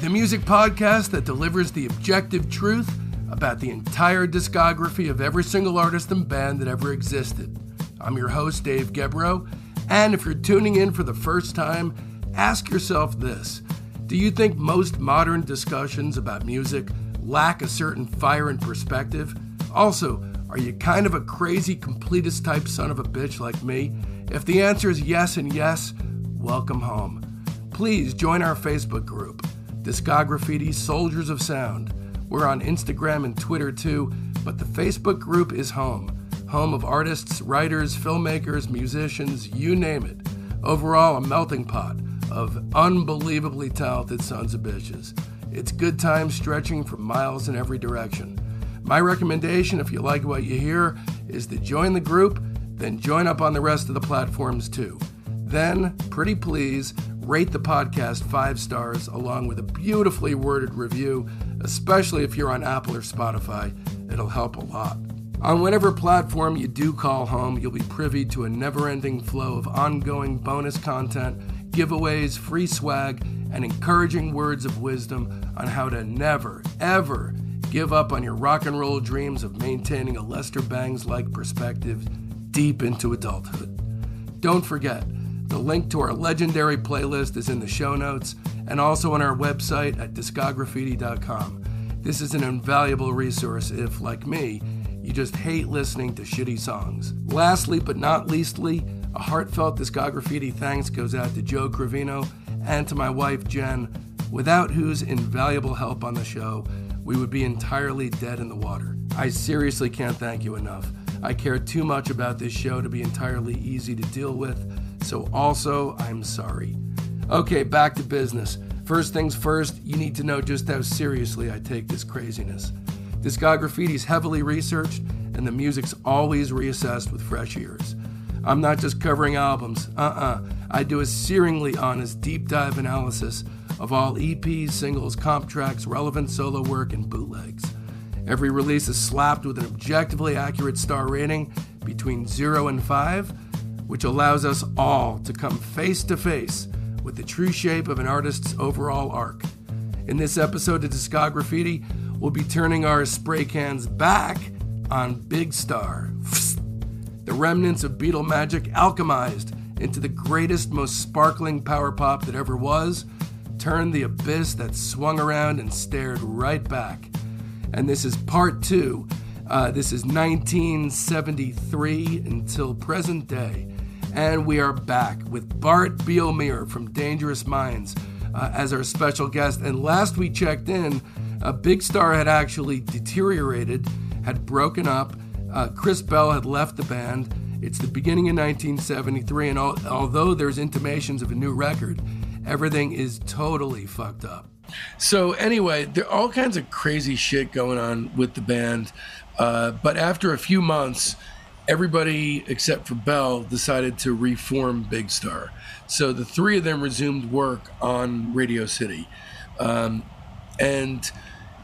the music podcast that delivers the objective truth about the entire discography of every single artist and band that ever existed. I'm your host, Dave Gebroe, and if you're tuning in for the first time, ask yourself this Do you think most modern discussions about music lack a certain fire and perspective? Also, are you kind of a crazy completist type son of a bitch like me? If the answer is yes and yes, welcome home. Please join our Facebook group, Discograffiti Soldiers of Sound. We're on Instagram and Twitter too, but the Facebook group is home. Home of artists, writers, filmmakers, musicians, you name it. Overall, a melting pot of unbelievably talented sons of bitches. It's good times stretching for miles in every direction. My recommendation, if you like what you hear, is to join the group, then join up on the rest of the platforms too. Then, pretty please, rate the podcast five stars along with a beautifully worded review, especially if you're on Apple or Spotify. It'll help a lot. On whatever platform you do call home, you'll be privy to a never ending flow of ongoing bonus content, giveaways, free swag, and encouraging words of wisdom on how to never, ever give up on your rock and roll dreams of maintaining a Lester Bangs like perspective deep into adulthood. Don't forget, the link to our legendary playlist is in the show notes and also on our website at discograffiti.com. This is an invaluable resource if, like me, you just hate listening to shitty songs. Lastly, but not leastly, a heartfelt discograffiti thanks goes out to Joe Cravino and to my wife Jen, without whose invaluable help on the show, we would be entirely dead in the water. I seriously can't thank you enough. I care too much about this show to be entirely easy to deal with, so also I'm sorry. Okay, back to business. First things first, you need to know just how seriously I take this craziness. Discograffiti is heavily researched, and the music's always reassessed with fresh ears. I'm not just covering albums, uh uh-uh. uh. I do a searingly honest deep dive analysis of all EPs, singles, comp tracks, relevant solo work, and bootlegs. Every release is slapped with an objectively accurate star rating between 0 and 5, which allows us all to come face to face with the true shape of an artist's overall arc. In this episode of Discograffiti, we'll be turning our spray cans back on Big Star. The remnants of Beatle magic alchemized into the greatest, most sparkling power pop that ever was, turned the abyss that swung around and stared right back and this is part two. Uh, this is 1973 until present day, and we are back with Bart Bealmear from Dangerous Minds uh, as our special guest. And last we checked in, uh, Big Star had actually deteriorated, had broken up. Uh, Chris Bell had left the band. It's the beginning of 1973, and al- although there's intimations of a new record, everything is totally fucked up. So anyway, there are all kinds of crazy shit going on with the band. Uh, but after a few months, everybody except for Bell decided to reform Big Star. So the three of them resumed work on Radio City. Um, and,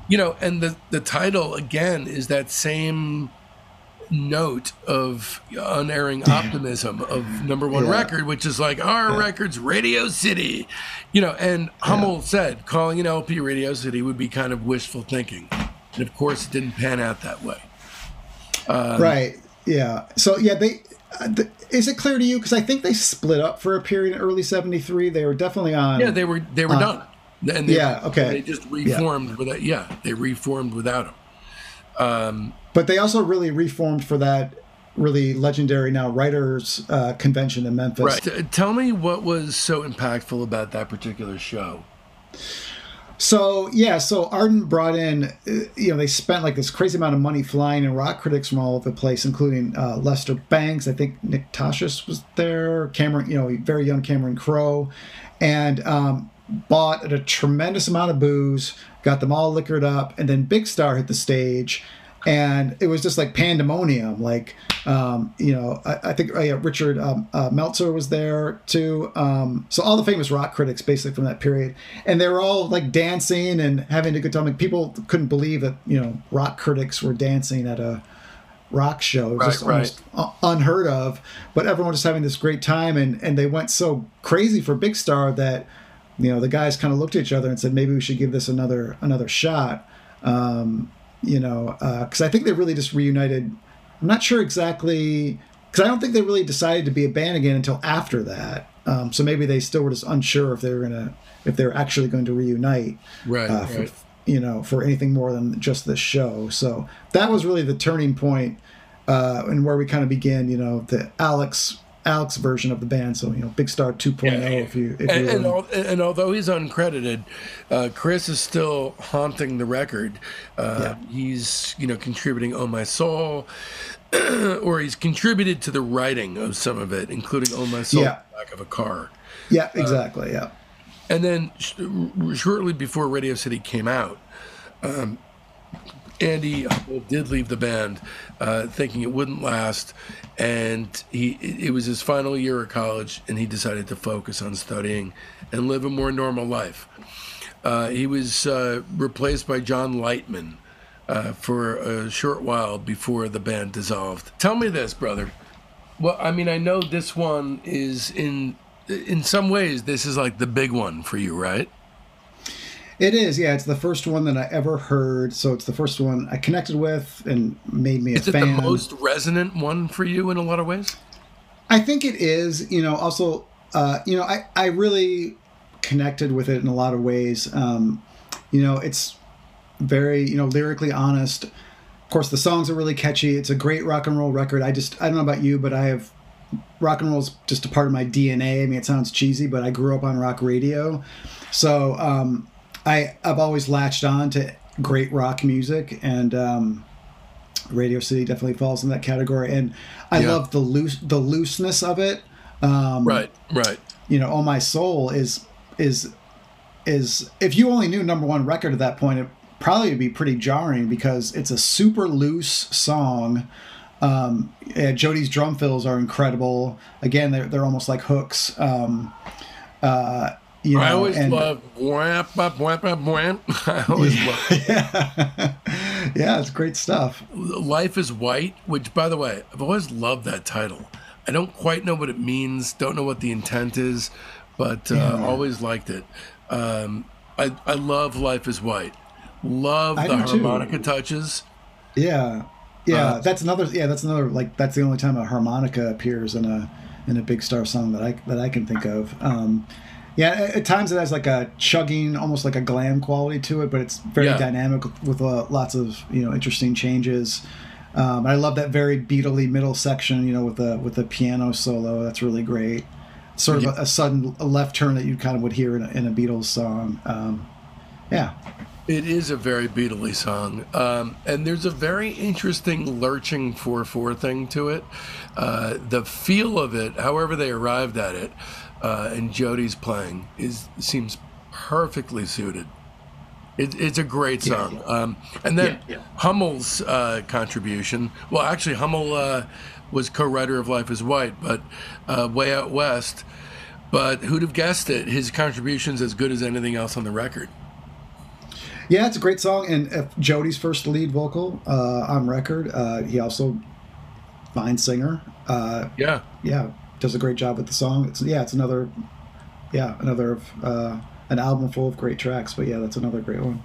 you know, and the, the title again is that same note of unerring optimism of number one yeah. record, which is like our yeah. records, Radio City, you know. And Hummel yeah. said calling an LP Radio City would be kind of wishful thinking, and of course, it didn't pan out that way. Um, right. Yeah. So yeah, they. Uh, the, is it clear to you? Because I think they split up for a period in early '73. They were definitely on. Yeah, they were. They were done. And they, yeah. Okay. They just reformed yeah. without. Yeah, they reformed without him. Um, but they also really reformed for that really legendary now writers uh, convention in Memphis. Right. T- tell me what was so impactful about that particular show. So yeah, so Ardent brought in, uh, you know, they spent like this crazy amount of money flying in rock critics from all over the place, including uh, Lester Bangs. I think Nick Tosches was there. Cameron, you know, very young Cameron Crowe, and um, bought a tremendous amount of booze, got them all liquored up, and then Big Star hit the stage and it was just like pandemonium. Like, um, you know, I, I think uh, Richard um, uh, Meltzer was there too. Um, so all the famous rock critics, basically from that period, and they were all like dancing and having a good time. Like people couldn't believe that you know rock critics were dancing at a rock show, It was right, just right. unheard of. But everyone was having this great time, and and they went so crazy for Big Star that you know, the guys kind of looked at each other and said, maybe we should give this another another shot. Um, you know, because uh, I think they really just reunited. I'm not sure exactly because I don't think they really decided to be a band again until after that. Um, so maybe they still were just unsure if they were gonna if they were actually going to reunite. Right. Uh, for, right. You know, for anything more than just this show. So that was really the turning point, uh, and where we kind of began. You know, the Alex Alex version of the band. So you know, Big Star 2.0. Yeah, if you if and, and, al- and, although he's uncredited, uh, Chris is still haunting the record. Uh, yeah. He's you know contributing "Oh My Soul," or he's contributed to the writing of some of it, including "Oh My Soul" yeah. back of a car. Yeah, exactly. Uh, yeah. And then sh- shortly before Radio City came out. Um, Andy did leave the band, uh, thinking it wouldn't last, and he it was his final year of college, and he decided to focus on studying and live a more normal life. Uh, he was uh, replaced by John Lightman uh, for a short while before the band dissolved. Tell me this, brother. Well, I mean, I know this one is in in some ways this is like the big one for you, right? It is, yeah. It's the first one that I ever heard, so it's the first one I connected with and made me a is fan. Is it the most resonant one for you in a lot of ways? I think it is. You know, also, uh, you know, I I really connected with it in a lot of ways. Um, you know, it's very you know lyrically honest. Of course, the songs are really catchy. It's a great rock and roll record. I just I don't know about you, but I have rock and roll is just a part of my DNA. I mean, it sounds cheesy, but I grew up on rock radio, so um, I I've always latched on to great rock music and um, Radio City definitely falls in that category. And I yeah. love the loose the looseness of it. Um, right, right. You know, Oh My Soul is is is if you only knew number one record at that point, it probably would be pretty jarring because it's a super loose song. Um, Jody's drum fills are incredible. Again, they're they're almost like hooks. Um, uh, you know, I always and, love up whap up whap. I always yeah, love. Yeah. yeah, it's great stuff. Life is white, which by the way, I've always loved that title. I don't quite know what it means, don't know what the intent is, but uh, yeah. always liked it. Um, I I love Life is White. Love I the harmonica too. touches. Yeah. Yeah, uh, that's another yeah, that's another like that's the only time a harmonica appears in a in a big star song that I that I can think of. Um, yeah, at times it has like a chugging, almost like a glam quality to it, but it's very yeah. dynamic with uh, lots of you know interesting changes. Um, I love that very Beatley middle section, you know, with the with the piano solo. That's really great. Sort of yeah. a, a, sudden left turn that you kind of would hear in a, in a Beatles song. Um, yeah. It is a very Beatley song, um, and there's a very interesting lurching four four thing to it. Uh, the feel of it, however they arrived at it, uh, and Jody's playing is seems perfectly suited. It, it's a great song. Yeah. Um, and then yeah, yeah. Hummel's uh, contribution. Well, actually, Hummel uh, was co-writer of Life Is White, but uh, way out west. But who'd have guessed it? His contribution's as good as anything else on the record. Yeah, it's a great song, and Jody's first lead vocal uh, on record. Uh, he also fine singer. yeah, yeah, does a great job with the song. It's yeah, it's another yeah, another uh, an album full of great tracks. But yeah, that's another great one.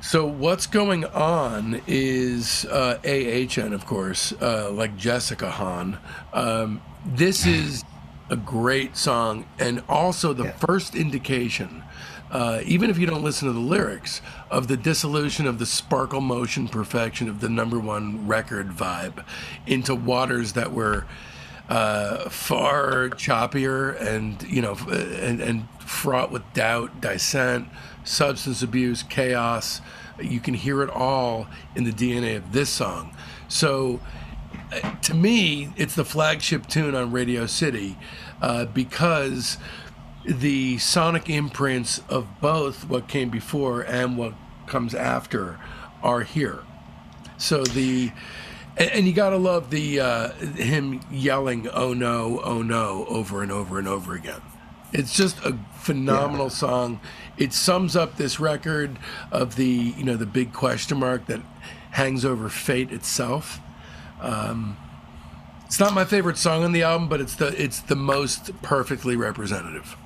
So what's going on is uh, AHN, of course, uh, like Jessica Hahn. Um, this is a great song, and also the yeah. first indication. Uh, even if you don't listen to the lyrics, of the dissolution of the sparkle motion perfection of the number one record vibe into waters that were uh, far choppier and you know and, and fraught with doubt, dissent, substance abuse, chaos. You can hear it all in the DNA of this song. So, to me, it's the flagship tune on Radio City uh, because the sonic imprints of both what came before and what comes after are here. So the and, and you gotta love the uh, him yelling "Oh no, oh no" over and over and over again. It's just a phenomenal yeah. song. It sums up this record of the you know the big question mark that hangs over fate itself. Um, it's not my favorite song on the album, but it's the it's the most perfectly representative.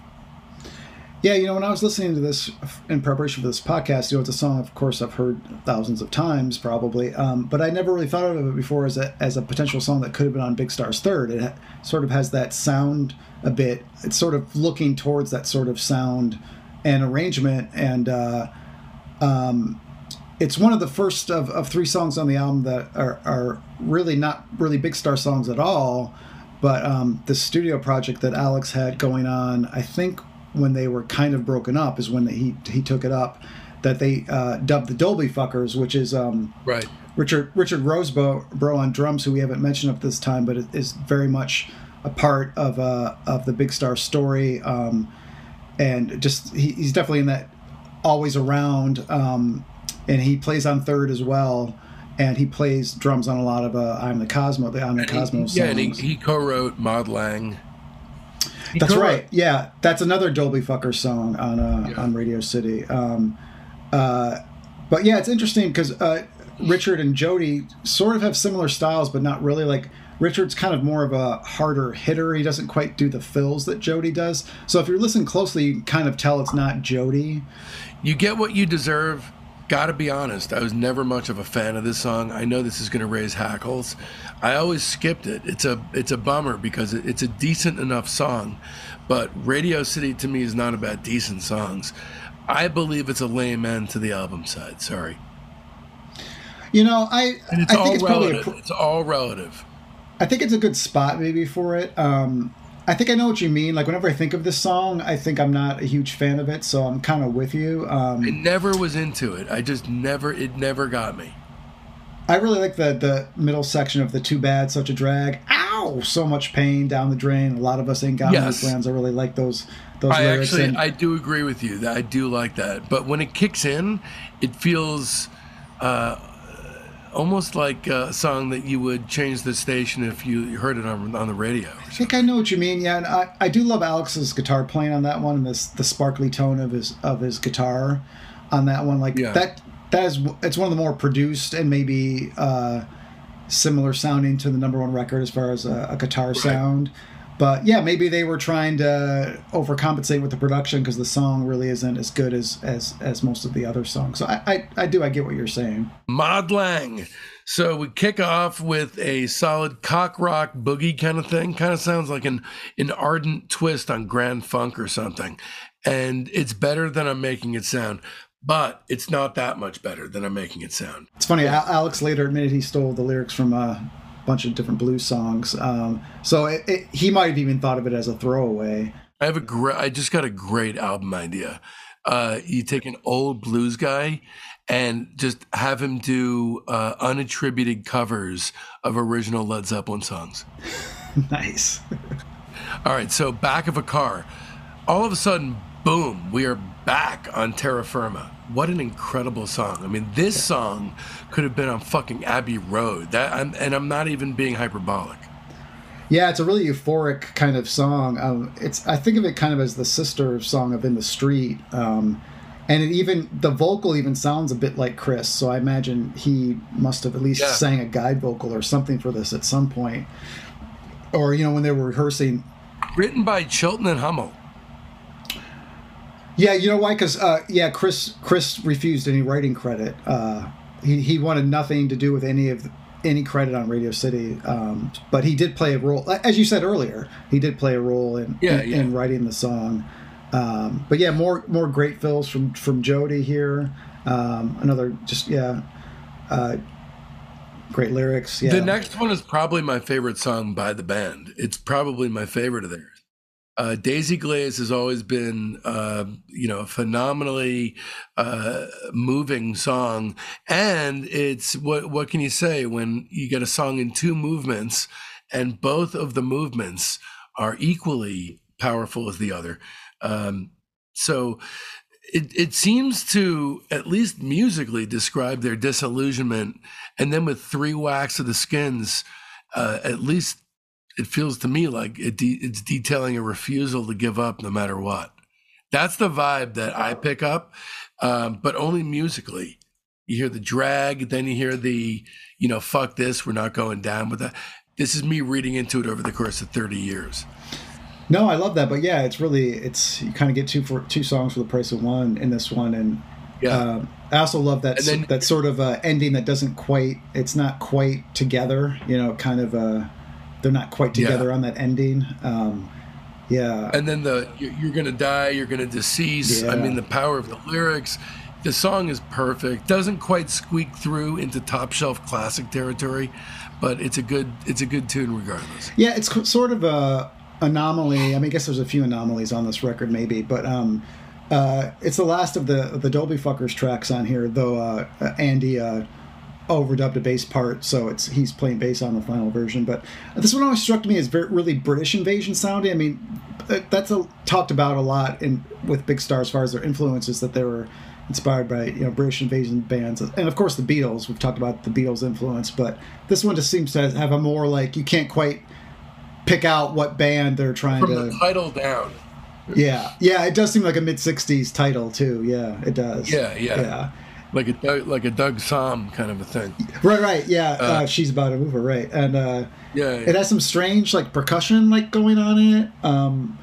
Yeah, you know, when I was listening to this in preparation for this podcast, you know, it's a song, of course, I've heard thousands of times, probably, um, but I never really thought of it before as a as a potential song that could have been on Big Star's third. It sort of has that sound a bit. It's sort of looking towards that sort of sound and arrangement, and uh, um, it's one of the first of, of three songs on the album that are, are really not really Big Star songs at all. But um, the studio project that Alex had going on, I think when they were kind of broken up is when he he took it up that they uh, dubbed the Dolby Fuckers, which is um, right. Richard Richard Rosebrough bro on drums, who we haven't mentioned up this time, but is very much a part of uh, of the Big Star story, um, and just he, he's definitely in that always around, um, and he plays on third as well. And he plays drums on a lot of uh, "I'm the Cosmo," the "I'm the Cosmo" songs. Yeah, and he, he co-wrote "Mod Lang." That's right. Yeah, that's another Dolby Fucker song on uh, yeah. on Radio City. Um, uh, but yeah, it's interesting because uh, Richard and Jody sort of have similar styles, but not really. Like Richard's kind of more of a harder hitter. He doesn't quite do the fills that Jody does. So if you're listening closely, you can kind of tell it's not Jody. You get what you deserve. Gotta be honest, I was never much of a fan of this song. I know this is going to raise hackles. I always skipped it. It's a it's a bummer because it's a decent enough song, but Radio City to me is not about decent songs. I believe it's a lame end to the album side. Sorry. You know, I and it's I all it's relative. Pr- it's all relative. I think it's a good spot maybe for it. Um, I think I know what you mean. Like whenever I think of this song, I think I'm not a huge fan of it, so I'm kind of with you. Um, I never was into it. I just never. It never got me. I really like the the middle section of the "Too Bad, Such a Drag." Ow! So much pain down the drain. A lot of us ain't got yes. plans. I really like those those I lyrics. Actually, and, I do agree with you. That I do like that. But when it kicks in, it feels. Uh, almost like a song that you would change the station if you heard it on, on the radio. I think I know what you mean. Yeah, and I, I do love Alex's guitar playing on that one and this the sparkly tone of his of his guitar on that one. Like yeah. that that is it's one of the more produced and maybe uh, similar sounding to the number one record as far as a, a guitar right. sound. But yeah, maybe they were trying to overcompensate with the production because the song really isn't as good as as as most of the other songs. So I I, I do I get what you're saying. Mod Lang. So we kick off with a solid cock rock boogie kind of thing. Kind of sounds like an an ardent twist on Grand Funk or something. And it's better than I'm making it sound but it's not that much better than I'm making it sound. It's funny. Alex later admitted he stole the lyrics from a bunch of different blues songs. Um, so it, it, he might have even thought of it as a throwaway. I have a great. I just got a great album idea. Uh, you take an old blues guy and just have him do uh, unattributed covers of original Led Zeppelin songs. nice. All right, so back of a car. All of a sudden, boom, we are back on Terra Firma. What an incredible song. I mean, this song could have been on fucking Abbey Road. That I'm, and I'm not even being hyperbolic. Yeah, it's a really euphoric kind of song. Um, it's I think of it kind of as the sister song of In the Street. Um, and it even the vocal even sounds a bit like Chris, so I imagine he must have at least yeah. sang a guide vocal or something for this at some point. Or you know when they were rehearsing. Written by Chilton and Hummel. Yeah, you know why? Because uh, yeah, Chris Chris refused any writing credit. Uh, he he wanted nothing to do with any of any credit on Radio City. Um, but he did play a role, as you said earlier. He did play a role in yeah, in, yeah. in, writing the song. Um, but yeah, more more great fills from from Jody here. Um, another just yeah. Uh, great lyrics. Yeah. The next one is probably my favorite song by the band. It's probably my favorite of theirs. Uh, Daisy Glaze has always been, uh, you know, a phenomenally uh, moving song, and it's what what can you say when you get a song in two movements, and both of the movements are equally powerful as the other. Um, so it, it seems to at least musically describe their disillusionment, and then with three whacks of the skins, uh, at least it feels to me like it de- it's detailing a refusal to give up no matter what. That's the vibe that I pick up, um, but only musically. You hear the drag, then you hear the, you know, fuck this, we're not going down with that. This is me reading into it over the course of 30 years. No, I love that, but yeah, it's really it's you kind of get two for two songs for the price of one in this one, and yeah, uh, I also love that then, that sort of uh, ending that doesn't quite it's not quite together, you know, kind of uh, they're not quite together yeah. on that ending. Um, yeah, and then the you're, gonna die, you're gonna decease. Yeah. I mean, the power of the lyrics. The song is perfect. Doesn't quite squeak through into top shelf classic territory, but it's a good it's a good tune regardless. Yeah, it's sort of a anomaly. I mean, I guess there's a few anomalies on this record, maybe, but um, uh, it's the last of the the Dolby Fuckers tracks on here. Though uh, Andy uh, overdubbed a bass part, so it's he's playing bass on the final version. But this one always struck me as very really British Invasion sounding. I mean, uh, that's a, talked about a lot in with Big Star as far as their influences that they were inspired by you know British invasion bands, and of course the Beatles. We've talked about the Beatles' influence, but this one just seems to have a more like you can't quite pick out what band they're trying From to. the title down. Yeah, yeah, it does seem like a mid '60s title too. Yeah, it does. Yeah, yeah, yeah. Like a like a Doug Sahm kind of a thing. Right, right. Yeah, uh, uh, she's about to move her right, and uh, yeah, yeah, it has some strange like percussion like going on in it. Um,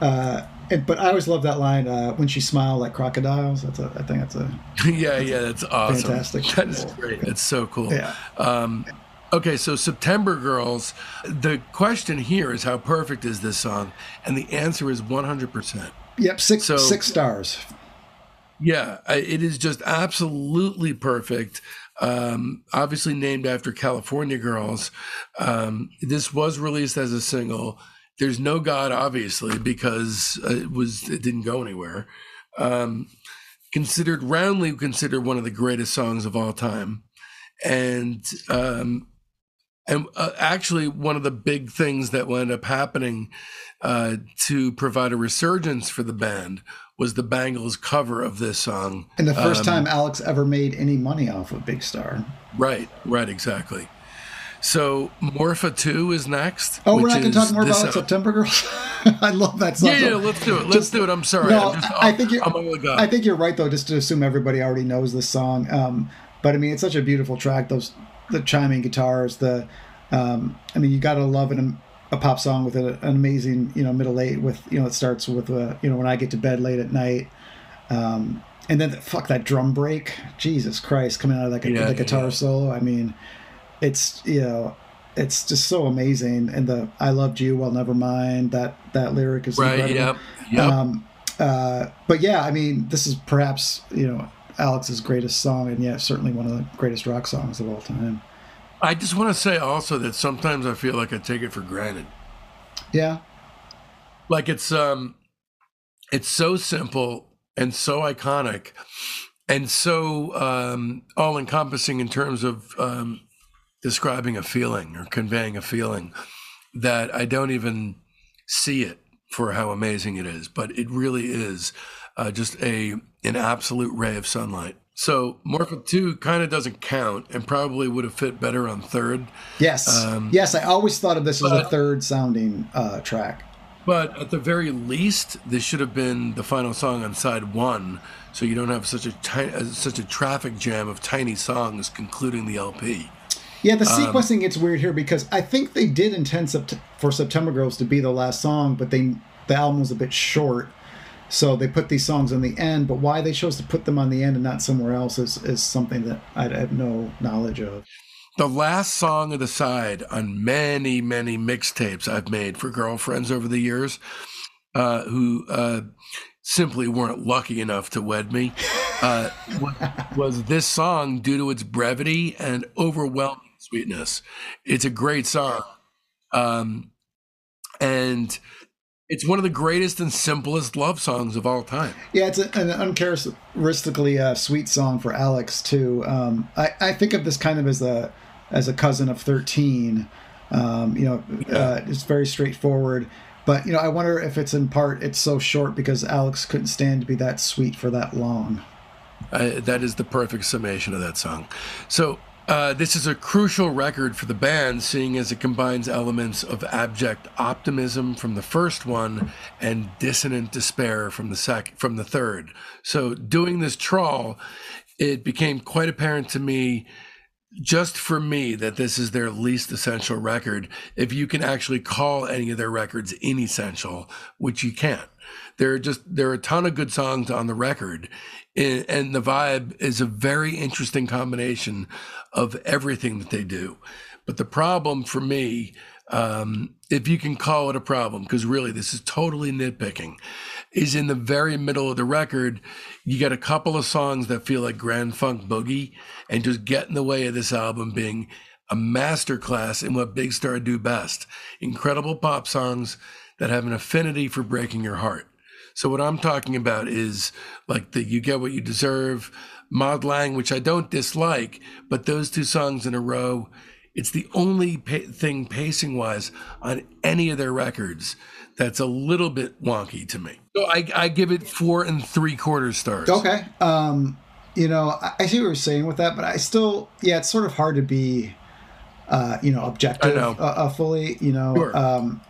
uh, and, but I always love that line uh, when she smiled like crocodiles. That's a, I think that's a. yeah, that's yeah, that's awesome. Fantastic. That is great. It's so cool. Yeah. Um, okay, so September Girls. The question here is how perfect is this song, and the answer is one hundred percent. Yep, six so, six stars. Yeah, it is just absolutely perfect. Um, obviously named after California Girls. Um, this was released as a single. There's no God, obviously, because it was it didn't go anywhere. Um, considered roundly considered one of the greatest songs of all time, and um, and uh, actually one of the big things that wound up happening uh, to provide a resurgence for the band was the Bangles cover of this song. And the first um, time Alex ever made any money off of Big Star. Right, right, exactly. So Morpha Too is next. Oh, we're not going to talk more about. September Girls. I love that song. Yeah, yeah, let's do it. Let's just, do it. I'm sorry. No, I'm just, I think you're. i think you're right though. Just to assume everybody already knows this song. Um, but I mean, it's such a beautiful track. Those the chiming guitars. The um, I mean, you got to love an, a pop song with an amazing you know middle eight with you know it starts with a, you know when I get to bed late at night. Um, and then fuck that drum break, Jesus Christ, coming out of like a, yeah, the guitar yeah. solo. I mean, it's you know it's just so amazing and the i loved you well never mind that that lyric is right incredible. yep, yep. Um, uh, but yeah i mean this is perhaps you know alex's greatest song and yeah certainly one of the greatest rock songs of all time. I just want to say also that sometimes i feel like i take it for granted. Yeah. Like it's um it's so simple and so iconic and so um all encompassing in terms of um describing a feeling or conveying a feeling that I don't even see it for how amazing it is, but it really is uh, just a an absolute ray of sunlight. So Morpha Too kind of doesn't count and probably would have fit better on third. Yes. Um, yes, I always thought of this but, as a third sounding uh, track. But at the very least, this should have been the final song on side one, so you don't have such a ti- such a traffic jam of tiny songs concluding the LP. Yeah, the um, sequencing um, gets weird here because I think they did intend sept- for September Girls to be the last song, but they the album was a bit short, so they put these songs on the end. But why they chose to put them on the end and not somewhere else is is something that I have no knowledge of. The last song of the side on many many mixtapes I've made for girlfriends over the years, uh, who uh, simply weren't lucky enough to wed me, uh, was, this song due to its brevity and overwhelming sweetness. It's a great song. Um, and it's one of the greatest and simplest love songs of all time. Yeah, it's a, an uncharacteristically uh, sweet song for Alex too. Um, I, I think of this kind of as a as a cousin of Thirteen. Um, you know, uh, it's very straightforward. But you know, I wonder if it's in part it's so short because Alex couldn't stand to be that sweet for that long. Uh, that is the perfect summation of that song. So uh, this is a crucial record for the band, seeing as it combines elements of abject optimism from the first one and dissonant despair from the sec- from the third. So, doing this trawl, it became quite apparent to me just for me that this is their least essential record if you can actually call any of their records inessential which you can't there are just there are a ton of good songs on the record and the vibe is a very interesting combination of everything that they do but the problem for me um, if you can call it a problem, because really this is totally nitpicking, is in the very middle of the record. You get a couple of songs that feel like Grand Funk Boogie and just get in the way of this album being a masterclass in what Big Star do best incredible pop songs that have an affinity for breaking your heart. So, what I'm talking about is like the You Get What You Deserve, Mod Lang, which I don't dislike, but those two songs in a row it's the only pa- thing pacing wise on any of their records that's a little bit wonky to me. So I, I give it four and three quarter stars. Okay. Um, you know, I, I see what you're saying with that, but I still, yeah, it's sort of hard to be, uh, you know, objective know. Uh, uh, fully, you know. Sure. Um,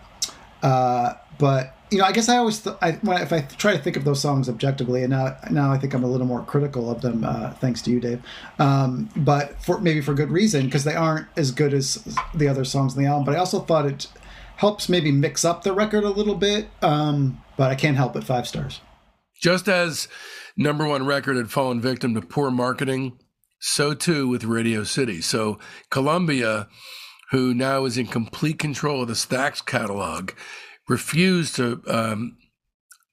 uh, but you know, I guess I always, th- I, when, if I try to think of those songs objectively, and now, now I think I'm a little more critical of them, uh, thanks to you, Dave. Um, but for maybe for good reason, because they aren't as good as the other songs in the album. But I also thought it helps maybe mix up the record a little bit. Um, but I can't help it, five stars. Just as number one record had fallen victim to poor marketing, so too with Radio City. So Columbia, who now is in complete control of the Stax catalog refused to um,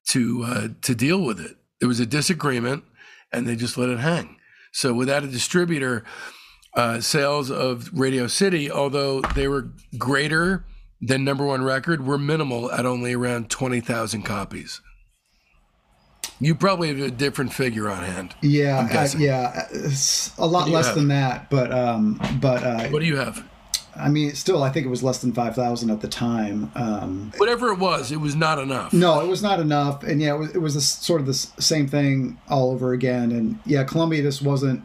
to uh, to deal with it. There was a disagreement, and they just let it hang. So without a distributor, uh, sales of Radio City, although they were greater than number one record, were minimal at only around twenty thousand copies. You probably have a different figure on hand. Yeah, uh, yeah, it's a lot less than that. But um, but uh, what do you have? I mean, still, I think it was less than five thousand at the time. Um, Whatever it was, it was not enough. No, it was not enough, and yeah, it was, it was this, sort of the same thing all over again. And yeah, Columbia just wasn't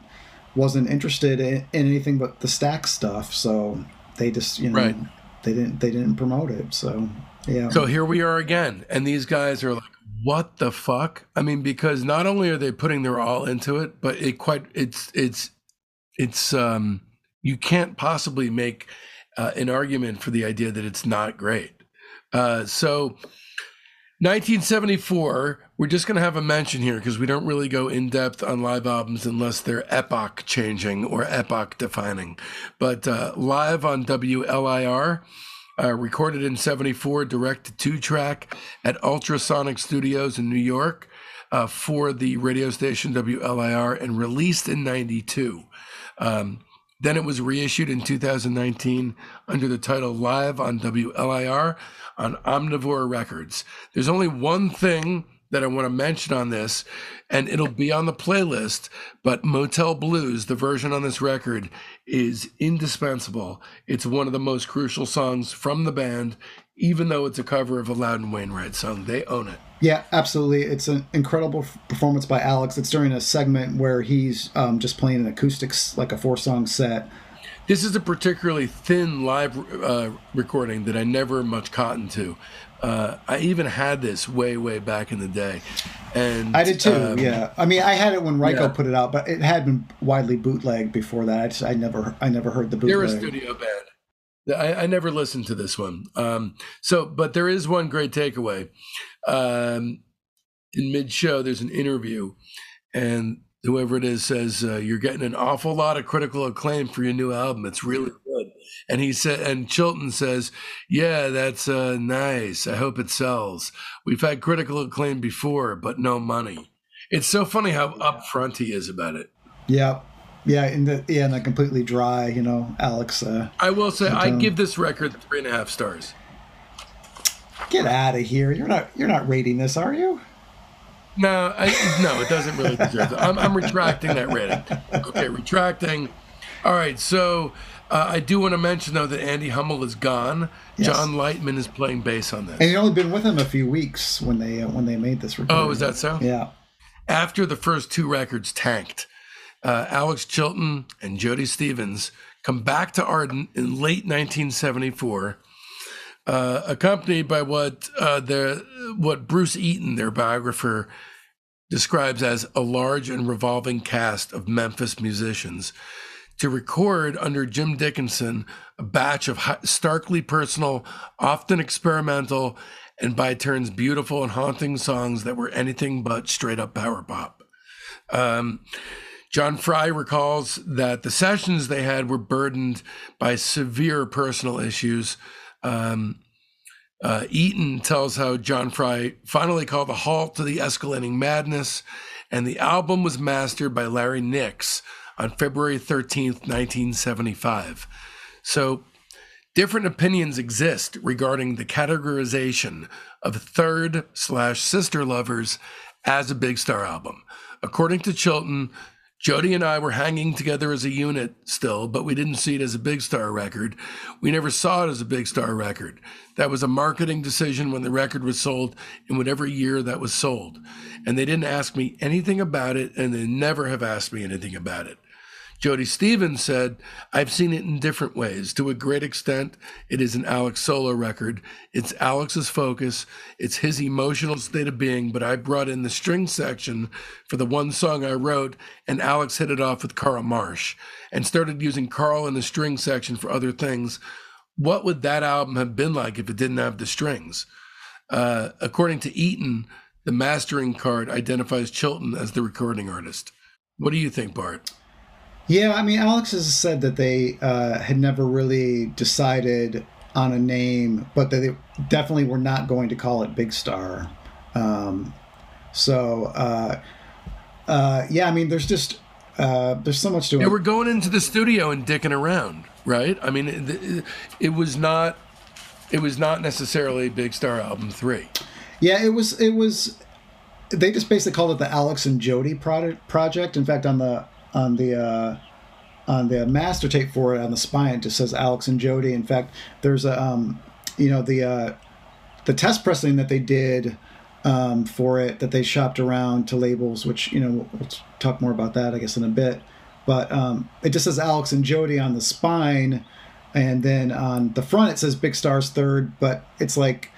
wasn't interested in, in anything but the Stax stuff, so they just you know right. they didn't they didn't promote it. So yeah. So here we are again, and these guys are like, "What the fuck?" I mean, because not only are they putting their all into it, but it quite it's it's it's um you can't possibly make uh, an argument for the idea that it's not great. Uh, so, 1974, we're just going to have a mention here because we don't really go in depth on live albums unless they're epoch changing or epoch defining. But uh, live on WLIR, uh, recorded in 74, direct to two track at Ultrasonic Studios in New York uh, for the radio station WLIR and released in 92. Um, then it was reissued in 2019 under the title Live on WLIR on Omnivore Records. There's only one thing that I want to mention on this, and it'll be on the playlist, but Motel Blues, the version on this record, is indispensable. It's one of the most crucial songs from the band, even though it's a cover of a Loudon Wainwright song. They own it. Yeah, absolutely. It's an incredible performance by Alex. It's during a segment where he's um, just playing an acoustics, like a four song set. This is a particularly thin live uh, recording that I never much cotton to. Uh, I even had this way, way back in the day, and I did too. Um, yeah, I mean, I had it when Ryko yeah. put it out, but it had been widely bootlegged before that. I, just, I never, I never heard the bootleg. They're a studio band. I, I never listened to this one. Um, so, but there is one great takeaway. Um, in mid show, there's an interview, and whoever it is says, uh, You're getting an awful lot of critical acclaim for your new album. It's really good. And he said, and Chilton says, Yeah, that's uh, nice. I hope it sells. We've had critical acclaim before, but no money. It's so funny how upfront he is about it. Yeah. Yeah, in the yeah, and the completely dry, you know, Alex. Uh, I will say, I give this record three and a half stars. Get out of here! You're not you're not rating this, are you? No, I, no, it doesn't really deserve it. I'm, I'm retracting that rating. Okay, retracting. All right, so uh, I do want to mention though that Andy Hummel is gone. Yes. John Lightman is playing bass on this, and he's only been with him a few weeks when they uh, when they made this recording. Oh, is that so? Yeah. After the first two records tanked, uh, Alex Chilton and Jody Stephens come back to Ardent in late 1974, uh, accompanied by what uh, their, what Bruce Eaton, their biographer, describes as a large and revolving cast of Memphis musicians to record under Jim Dickinson a batch of starkly personal, often experimental, and by turns beautiful and haunting songs that were anything but straight up power pop. Um, John Fry recalls that the sessions they had were burdened by severe personal issues. Um, uh, Eaton tells how John Fry finally called a halt to the escalating madness, and the album was mastered by Larry Nix on February 13th, 1975. So, different opinions exist regarding the categorization of Third slash Sister Lovers as a Big Star album. According to Chilton, Jody and I were hanging together as a unit still, but we didn't see it as a big star record. We never saw it as a big star record. That was a marketing decision when the record was sold in whatever year that was sold. And they didn't ask me anything about it, and they never have asked me anything about it. Jody Stephens said, I've seen it in different ways. To a great extent, it is an Alex solo record. It's Alex's focus, it's his emotional state of being, but I brought in the string section for the one song I wrote, and Alex hit it off with Carl Marsh and started using Carl in the string section for other things. What would that album have been like if it didn't have the strings? Uh, according to Eaton, the mastering card identifies Chilton as the recording artist. What do you think, Bart? Yeah, I mean, Alex has said that they uh, had never really decided on a name, but that they definitely were not going to call it Big Star. Um, so, uh, uh, yeah, I mean, there's just uh, there's so much to it. Yeah, we're going into the studio and dicking around, right? I mean, it, it was not it was not necessarily Big Star album three. Yeah, it was. It was. They just basically called it the Alex and Jody product project. In fact, on the on the uh, on the master tape for it on the spine. It just says Alex and Jody. In fact, there's a um, you know the uh, the test pressing that they did um, for it that they shopped around to labels, which you know we'll talk more about that I guess in a bit. But um, it just says Alex and Jody on the spine, and then on the front it says Big Stars Third. But it's like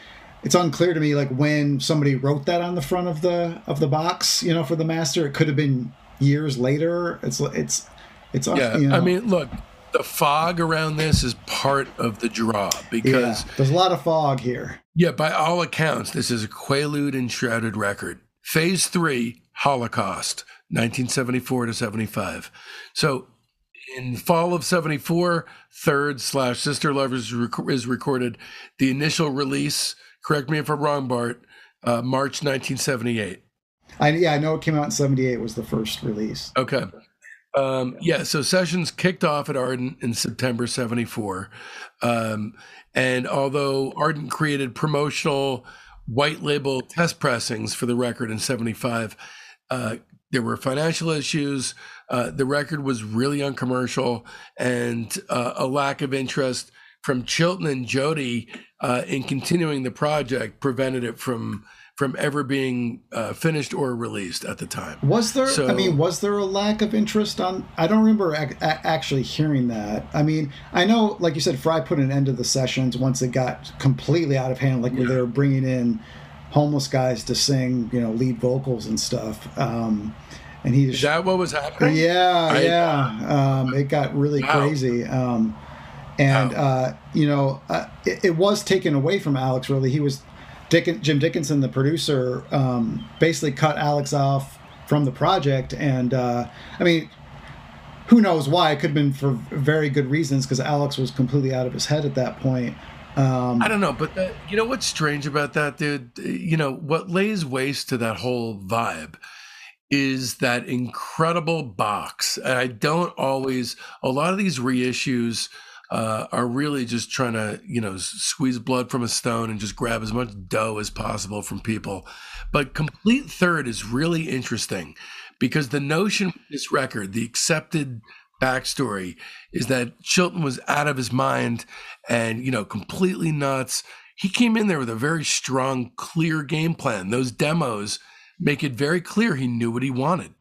it's unclear to me like when somebody wrote that on the front of the of the box, you know, for the master. It could have been years later. It's it's it's yeah. You know, I mean, look, the fog around this is part of the draw because yeah, there's a lot of fog here. Yeah, by all accounts, this is a Quaalude enshrouded record. Phase three, Holocaust, 1974 to 75. So in fall of 74, Third slash Sister Lovers is recorded. The initial release, correct me if I'm wrong, Bart, uh, March 1978. I yeah, I know it came out in '78 was the first release. Okay. Um, yeah, so sessions kicked off at Ardent in September '74, um, and although Ardent created promotional white label test pressings for the record in '75, uh, there were financial issues. Uh, the record was really uncommercial, and uh, a lack of interest from Chilton and Jody uh, in continuing the project prevented it from from ever being uh, finished or released at the time. Was there? So, I mean, was there a lack of interest on? I don't remember ac- actually hearing that. I mean, I know, like you said, Fry put an end to the sessions once it got completely out of hand, like yeah. where they were bringing in homeless guys to sing, you know, lead vocals and stuff. Um, and he is that what was happening? Yeah, I, yeah. Um, it got really wow. crazy. Um, and wow. uh, you know, uh, it, it was taken away from Alex. Really, he was Jim Dickinson, the producer, um, basically cut Alex off from the project. And uh, I mean, who knows why? It could have been for very good reasons because Alex was completely out of his head at that point. Um, I don't know, but that, you know what's strange about that, dude? You know what lays waste to that whole vibe is that incredible box. And I don't always. A lot of these reissues uh, are really just trying to, you know, squeeze blood from a stone and just grab as much dough as possible from people. But Complete Third is really interesting because the notion this record, the accepted backstory, is that Chilton was out of his mind and, you know, completely nuts. He came in there with a very strong, clear game plan. Those demos make it very clear he knew what he wanted.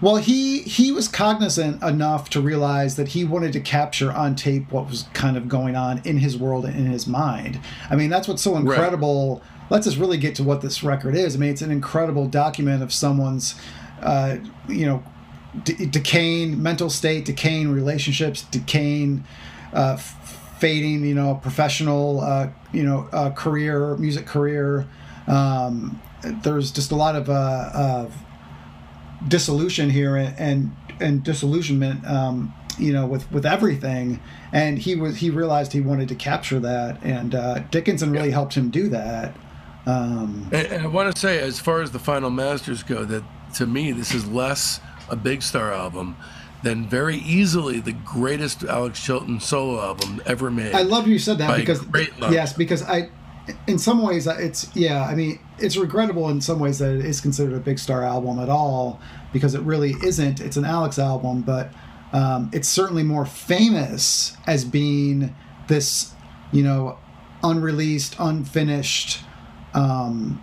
Well, he he was cognizant enough to realize that he wanted to capture on tape what was kind of going on in his world and in his mind. I mean, that's what's so incredible. Right. Let's just really get to what this record is. I mean, it's an incredible document of someone's, uh, you know, de- decaying mental state, decaying relationships, decaying, uh, fading, you know, professional, uh, you know, uh, career, music career. Um, there's just a lot of, uh, of dissolution here and, and, and disillusionment, um, you know, with, with everything. And he was, he realized he wanted to capture that. And, uh, Dickinson really yeah. helped him do that. Um, and, and I want to say, as far as the final masters go, that to me, this is less a Big Star album than very easily the greatest Alex Chilton solo album ever made. I love you said that because yes, because I, in some ways, it's yeah. I mean, it's regrettable in some ways that it is considered a Big Star album at all because it really isn't. It's an Alex album, but um, it's certainly more famous as being this, you know, unreleased, unfinished um,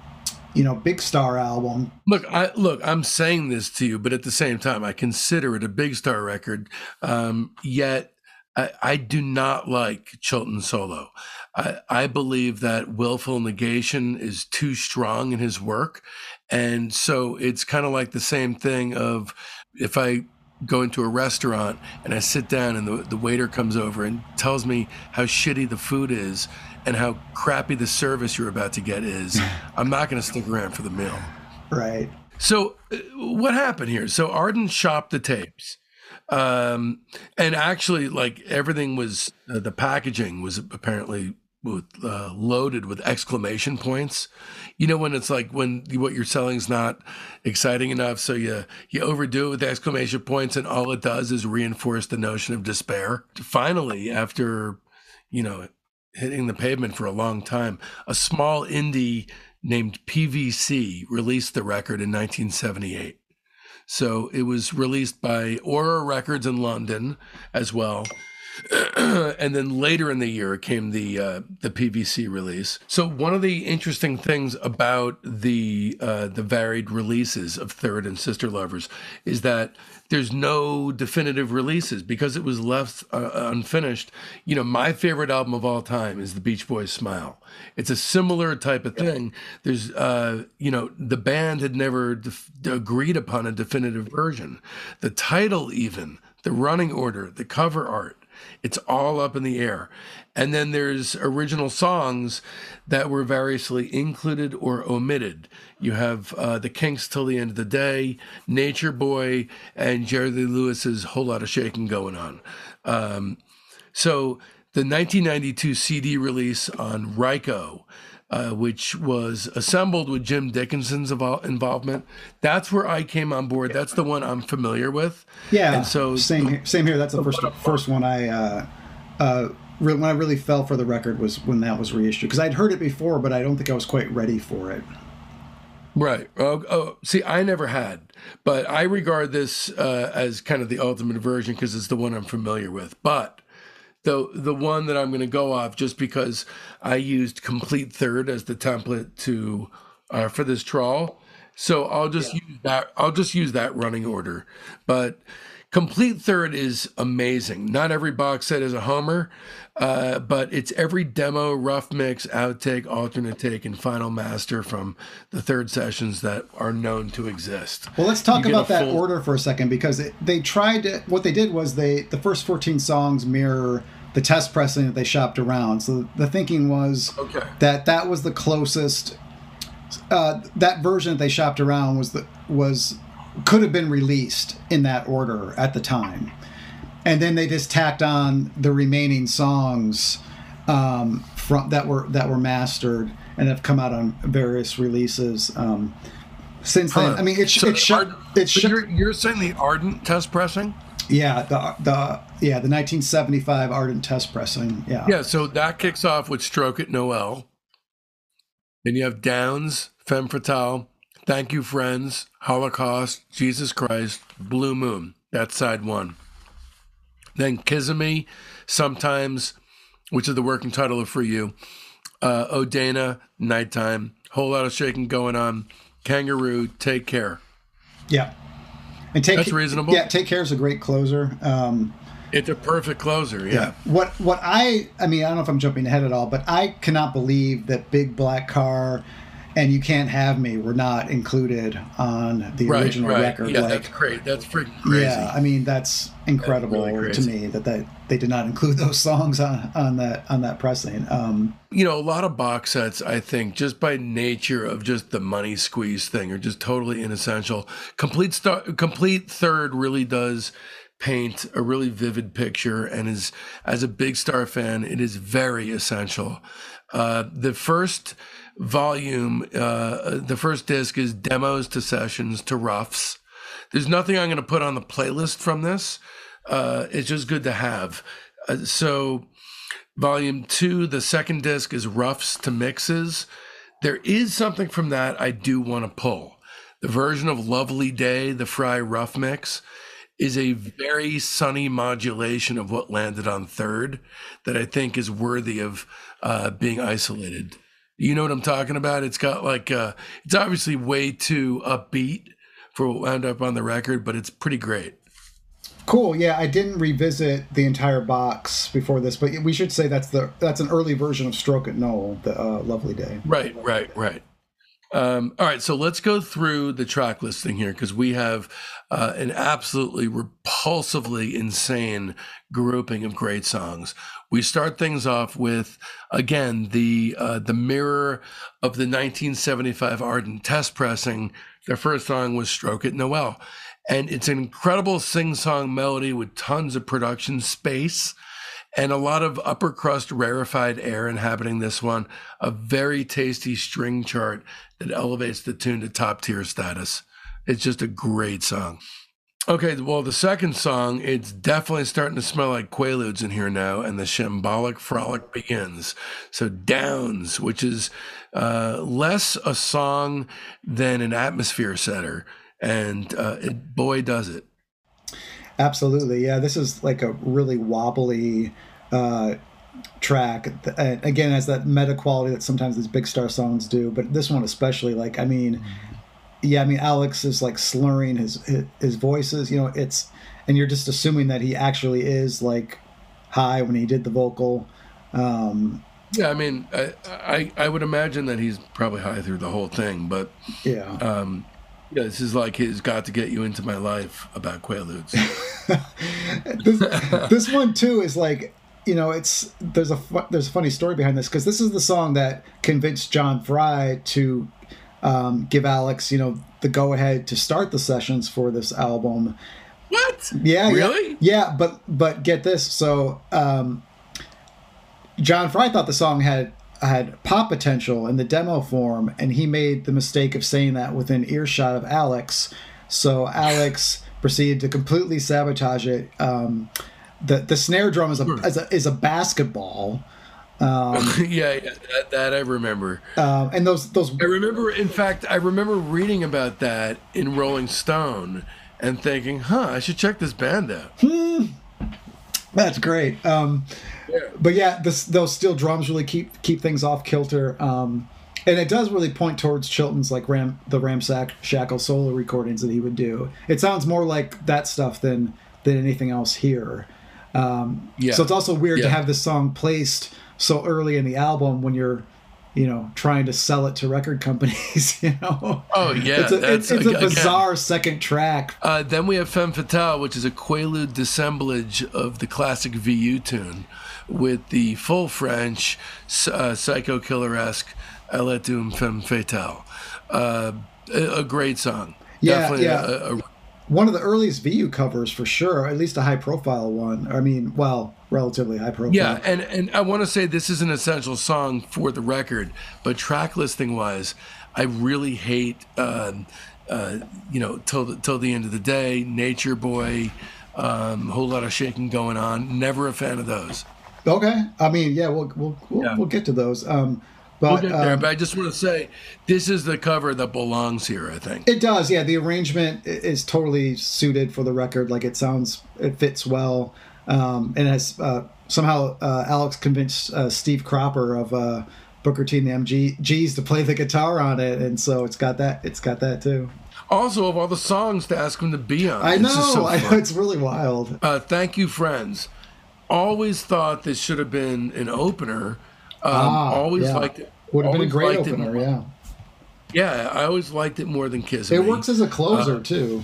you know, big star album. Look, I look, I'm saying this to you, but at the same time, I consider it a big star record. Um, yet, I, I, do not like Chilton solo. I, I believe that willful negation is too strong in his work, and so it's kind of like the same thing of if I go into a restaurant and I sit down and the, the waiter comes over and tells me how shitty the food is and how crappy the service you're about to get is, I'm not going to stick around for the meal. Right. So, uh, what happened here? So, Ardent shopped the tapes. Um, and actually, like everything was, uh, the packaging was apparently with, uh, loaded with exclamation points. You know, when it's like when what you're selling is not exciting enough, so you you overdo it with exclamation points, and all it does is reinforce the notion of despair. Finally, after you know hitting the pavement for a long time. A small indie named PVC released the record in 1978. So it was released by Aura Records in London as well. and then later in the year came the uh, the PVC release. So one of the interesting things about the uh, the varied releases of Third and Sister Lovers is that there's no definitive releases because it was left uh, unfinished. You know, my favorite album of all time is the Beach Boys Smile. It's a similar type of thing. There's, uh, you know, the band had never def- agreed upon a definitive version. The title, even, the running order, the cover art, it's all up in the air. And then there's original songs that were variously included or omitted. You have uh, the Kinks till the end of the day, Nature Boy, and Jerry Lewis's Whole Lot of Shaking Going On. Um, so the 1992 CD release on Ryko. Uh, which was assembled with Jim Dickinson's involvement. That's where I came on board. That's the one I'm familiar with. Yeah. And so same here, same here. That's the first first one I uh, uh, when I really fell for the record was when that was reissued because I'd heard it before, but I don't think I was quite ready for it. Right. Oh, oh see, I never had, but I regard this uh, as kind of the ultimate version because it's the one I'm familiar with. But the the one that I'm going to go off just because I used complete third as the template to uh, for this trawl, so I'll just yeah. use that. I'll just use that running order, but Complete Third is amazing. Not every box set is a homer, uh, but it's every demo, rough mix, outtake, alternate take, and final master from the third sessions that are known to exist. Well, let's talk about that full... order for a second because it, they tried to, what they did was they the first 14 songs mirror the test pressing that they shopped around. So the thinking was okay. that that was the closest. Uh, that version that they shopped around was the was could have been released in that order at the time. And then they just tacked on the remaining songs um, from that were that were mastered and have come out on various releases um, since then. Huh. I mean, it's so it's, Ard- it's so you're, you're saying the Ardent test pressing? Yeah, the the yeah the 1975 Ardent test pressing. Yeah. Yeah, so that kicks off with Stroke It Noel. Then you have Downs, Femme Fatale, Thank You Friends, Holocaust, Jesus Christ, Blue Moon. That's side one. Then Kizza Me, sometimes, which is the working title of For You. Uh, O, Dana, Nighttime, Whole Lot of Shaking Going On. Kangaroo, Take Care. Yeah. And take That's reasonable. Yeah, Take Care is a great closer. Um, it's a perfect closer, yeah. yeah. What what I I mean, I don't know if I'm jumping ahead at all, but I cannot believe that Big Black Car and "You Can't Have Me" were not included on the right, original right. record. Yeah, like, that's great. That's freaking crazy. Yeah, I mean that's incredible That's really to me that, that they did not include those songs on, on that on that pressing. Um, you know, a lot of box sets, I think, just by nature of just the money squeeze thing, are just totally inessential. Complete star, complete third really does paint a really vivid picture, and is as a big star fan, it is very essential. Uh, the first volume, uh, the first disc is demos to sessions to roughs. There's nothing I'm going to put on the playlist from this. Uh, it's just good to have. Uh, so. Volume two, the second disc is roughs to mixes. There is something from that I do want to pull. The version of Lovely Day, the Fry Rough Mix, is a very sunny modulation of what landed on third that I think is worthy of uh, being isolated. You know what I'm talking about? It's got like, uh, it's obviously way too upbeat for what wound up on the record, but it's pretty great. cool. Yeah, I didn't revisit the entire box before this, but we should say that's the that's an early version of "Stroke It Noel," the uh, "Lovely Day." Right, right, right. Um, all right, so let's go through the track listing here because we have uh, an absolutely repulsively insane grouping of great songs. We start things off with again the uh, the mirror of the 1975 Ardent test pressing. Their first song was "Stroke It Noel," and it's an incredible sing-song melody with tons of production space and a lot of upper crust rarefied air inhabiting this one. A very tasty string chart that elevates the tune to top tier status. It's just a great song. Okay, well, the second song, it's definitely starting to smell like Quaaludes in here now, and the shambolic frolic begins. So, Downs, which is uh, less a song than an atmosphere setter, and uh, it, boy, does it. Absolutely, yeah. This is like a really wobbly uh, track. And again, has that meta quality that sometimes these big star songs do, but this one especially. Like, I mean, yeah, I mean, Alex is like slurring his his, his voices. You know, it's and you're just assuming that he actually is like high when he did the vocal. Um, Yeah, I mean, I, I I would imagine that he's probably high through the whole thing, but yeah. um, yeah, this is like his "Got to Get You Into My Life" about Quaaludes. this, this one too is like you know it's there's a fu- there's a funny story behind this because this is the song that convinced John Fry to um, give Alex you know the go ahead to start the sessions for this album. what? Yeah, yeah, Really? Yeah, but but get this. So um, John Fry thought the song had had pop potential in the demo form, and he made the mistake of saying that within earshot of Alex. So Alex proceeded to completely sabotage it. Um, the the snare drum is a, is a is a basketball, yeah, yeah, that, that I remember. um, and those those I remember, in fact, I remember reading about that in Rolling Stone and thinking, "Huh, I should check this band out." That's great. Um, Yeah. But yeah, this, those steel drums really keep keep things off kilter, um, and it does really point towards Chilton's like Ram the Ramsack Shackle solo recordings that he would do. It sounds more like that stuff than than anything else here. Um, Yeah. So it's also weird to have this song placed so early in the album when you're, you know, trying to sell it to record companies. You know. Oh yeah, It's a, it's, it's a again, bizarre second track. Uh, then we have Femme Fatale, which is a Quaalude dissemblage of the classic VU tune with the full French uh, psycho killer esque Elle est une femme fatale. Uh, a, great song. Yeah, Definitely yeah. A, a, one of the earliest VU covers for sure, at least a high profile one. I mean, well, relatively high profile. yeah, and, and I want to say this is an essential song for the record, but track listing wise, I really hate, um, uh, you know, till the, till the end of the day, Nature Boy, um, whole lot of shaking going on. Never a fan of those. Okay. I mean, yeah, we'll we'll we'll, Yeah. we'll get to those. Um, but We'll there, um, but I just want to say this is the cover that belongs here. I think. it does. Yeah, the arrangement is totally suited for the record. Like it sounds, it fits well, um, and has uh, somehow uh, Alex convinced uh, Steve Cropper of uh, Booker T and the MGs to play the guitar on it, and so it's got that. It's got that too. Also, of all the songs to ask him to be on, I it's know. so I know. It's really wild. Uh, thank you, friends. Always thought this should have been an opener. Um, Ah, always yeah. liked it. Would have been a great opener. Yeah. Yeah, I always liked it more than Kiss. It works as a closer uh, too.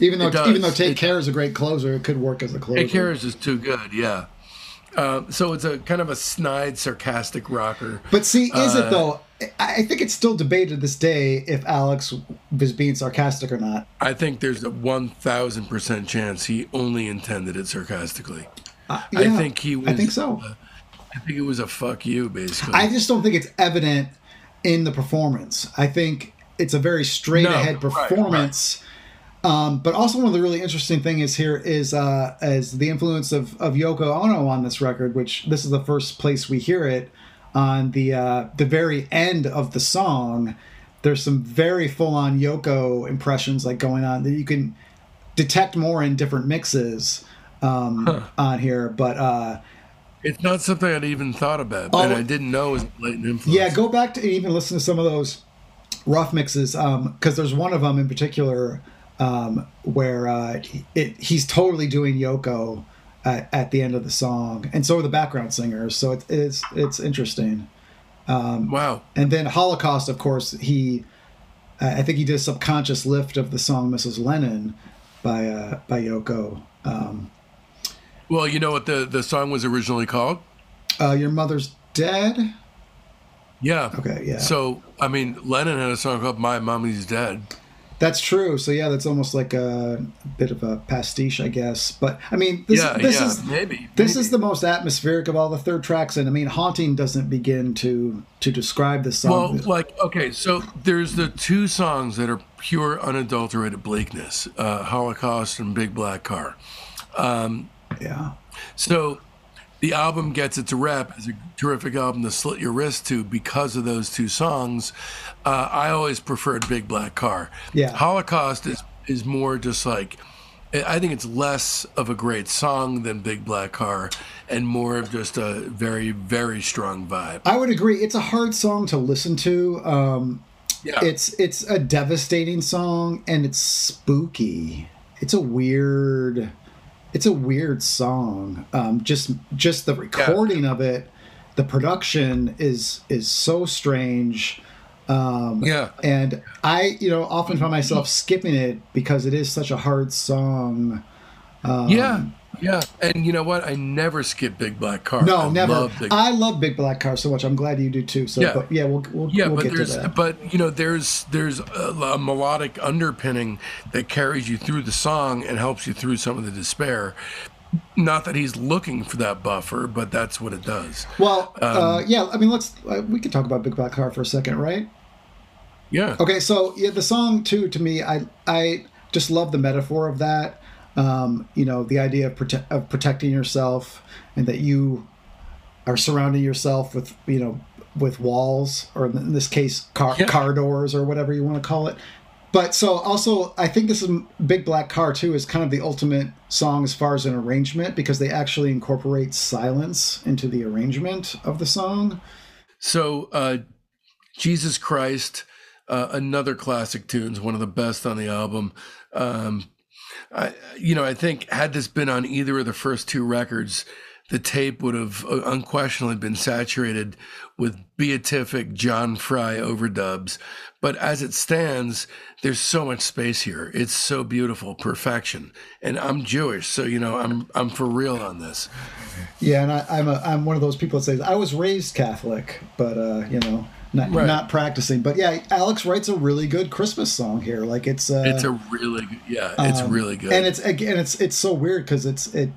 Even though even though Take it, Care is a great closer, it could work as a closer. Take Care is just too good. Yeah. Uh, so it's a kind of a snide, sarcastic rocker. But see, is uh, it though? I think it's still debated this day if Alex was being sarcastic or not. I think there's a one thousand percent chance he only intended it sarcastically. Uh, yeah, I think he was. I think so. Uh, I think it was a fuck you, basically. I just don't think it's evident in the performance. I think it's a very straight no, ahead performance. Right, right. Um, but also one of the really interesting thing is here is uh, as the influence of, of Yoko Ono on this record, which this is the first place we hear it on the uh, the very end of the song. There's some very full on Yoko impressions like going on that you can detect more in different mixes um, huh. on here, but. Uh, it's not something I'd even thought about, oh, and I didn't know it was blatant influence. Yeah, go back to even listen to some of those rough mixes because um, there's one of them in particular um, where uh, it, he's totally doing Yoko at, at, the end of the song, and so are the background singers. So it, it's it's interesting. Um, wow! And then Holocaust, of course, he I think he did a subconscious lift of the song "Mrs. Lennon" by uh, by Yoko. Um, well, you know what the the song was originally called? Uh, Your mother's dead. Yeah. Okay. Yeah. So I mean, Lennon had a song called "My Mommy's Dead." That's true. So yeah, that's almost like a bit of a pastiche, I guess. But I mean, this, yeah, this yeah, is maybe this maybe. is the most atmospheric of all the third tracks, and I mean, haunting doesn't begin to to describe the song. Well, like okay, so there's the two songs that are pure unadulterated bleakness: uh, "Holocaust" and "Big Black Car." Um, yeah. So the album gets its rep as a terrific album to slit your wrist to because of those two songs. Uh, I always preferred Big Black Car. Yeah. Holocaust is is more just like I think it's less of a great song than Big Black Car and more of just a very very strong vibe. I would agree. It's a hard song to listen to. Um, yeah. It's it's a devastating song and it's spooky. It's a weird it's a weird song. Um, just just the recording yeah. of it, the production is is so strange. Um, yeah, and I you know often find myself skipping it because it is such a hard song. Um, yeah, yeah, and you know what? I never skip Big Black Car. No, I never. Love Big... I love Big Black Car so much. I'm glad you do too. So, yeah, but yeah, we'll, we'll yeah, we'll but there's but you know there's there's a, a, melodic underpinning that carries you through the song and helps you through some of the despair. Not that he's looking for that buffer, but that's what it does. Well, um, uh, yeah. I mean, let's uh, we can talk about Big Black Car for a second, right? Yeah. Okay, so yeah, the song too to me, I I just love the metaphor of that um, you know, the idea of, prote- of protecting yourself and that you are surrounding yourself with, you know, with walls or in this case, car, yeah. car doors or whatever you want to call it. But so also, I think this is Big Black Car too is kind of the ultimate song as far as an arrangement because they actually incorporate silence into the arrangement of the song. So, uh, Jesus Christ, uh, another classic tunes, one of the best on the album. Um, I, you know, I think had this been on either of the first two records, the tape would have uh, unquestionably been saturated with beatific John Fry overdubs. But as it stands, there's so much space here. It's so beautiful, perfection. And I'm Jewish, so you know, I'm I'm for real on this. Yeah, and I, am a I'm one of those people that says I was raised Catholic, but uh, you know, not, right. not practicing. But yeah, Alex writes a really good Christmas song here. Like it's uh, it's a really yeah, it's um, really good. And it's again, it's it's so weird because it's it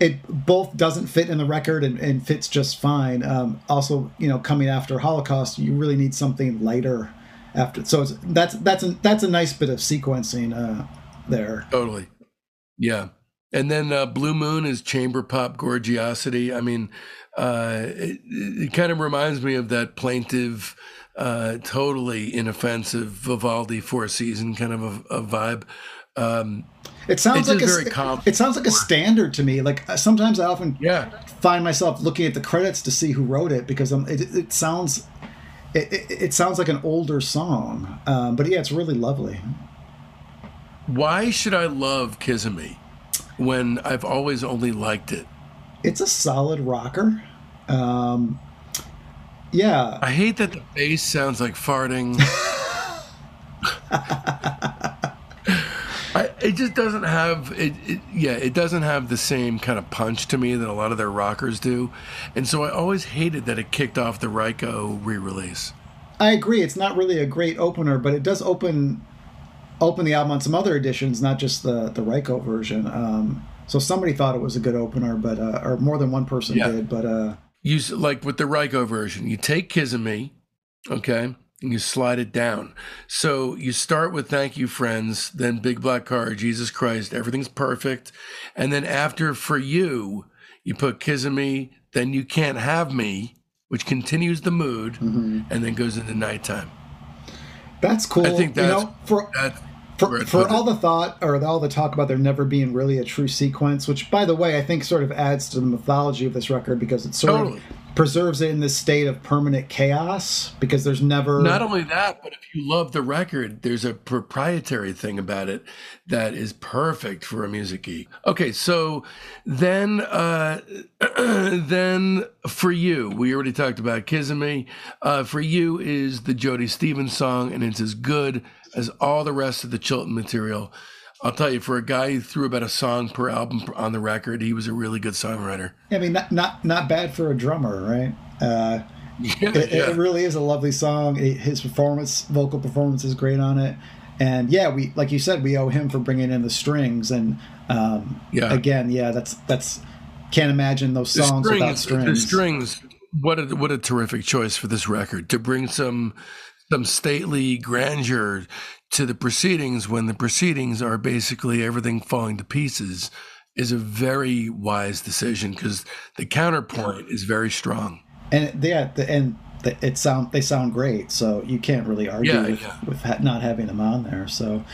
it both doesn't fit in the record and, and fits just fine. Um, also, you know, coming after Holocaust, you really need something lighter after. So that's that's a, that's a nice bit of sequencing uh, there. Totally, yeah. And then uh, Blue Moon is chamber pop gorgiosity. I mean, uh, it, it kind of reminds me of that plaintive, uh, totally inoffensive Vivaldi Four Season kind of a, a vibe. Um, it sounds like a, it sounds like a standard to me. Like uh, sometimes I often yeah. find myself looking at the credits to see who wrote it because it, it, sounds it, it, sounds like an older song. Um, but yeah, it's really lovely. Why should I love Kiss Me when I've always only liked it? it's a solid rocker. Um, yeah. I hate that the bass sounds like farting. I, it just doesn't have it, it, Yeah, it doesn't have the same kind of punch to me that a lot of their rockers do, and so I always hated that it kicked off the Ryko re-release. I agree. It's not really a great opener, but it does open open the album on some other editions, not just the the Ryko version. Um, so somebody thought it was a good opener, but uh, or more than one person yeah. did. But uh, you like with the Ryko version, you take Me, okay, and you slide it down. So you start with Thank You Friends, then Big Black Car, Jesus Christ, everything's perfect. And then after For You, you put Me, then You Can't Have Me, which continues the mood, mm-hmm. and then goes into nighttime. That's cool. I think that's, you know, for, that's for, for all the thought or all the talk about there never being really a true sequence, which by the way I think sort of adds to the mythology of this record because it sort totally. of preserves it in this state of permanent chaos because there's never not only that but if you love the record there's a proprietary thing about it that is perfect for a music geek okay so then uh then for you we already talked about kiss me uh for you is the jody stephens song and it's as good as all the rest of the chilton material I'll tell you, for a guy who threw about a song per album on the record, he was a really good songwriter. I mean, not not, not bad for a drummer, right? Uh, yeah, it, yeah. it, really is a lovely song. his performance, vocal performance, is great on it. And yeah, we like you said, we owe him for bringing in the strings. And um, yeah, again, yeah, that's that's can't imagine those songs strings, without strings. The strings. What a what a terrific choice for this record to bring some some stately grandeur to the proceedings when the proceedings are basically everything falling to pieces is a very wise decision because the counterpoint is very strong. And yeah, the, and the, it sound they sound great, so you can't really argue yeah, with, yeah. with ha- not having them on there. So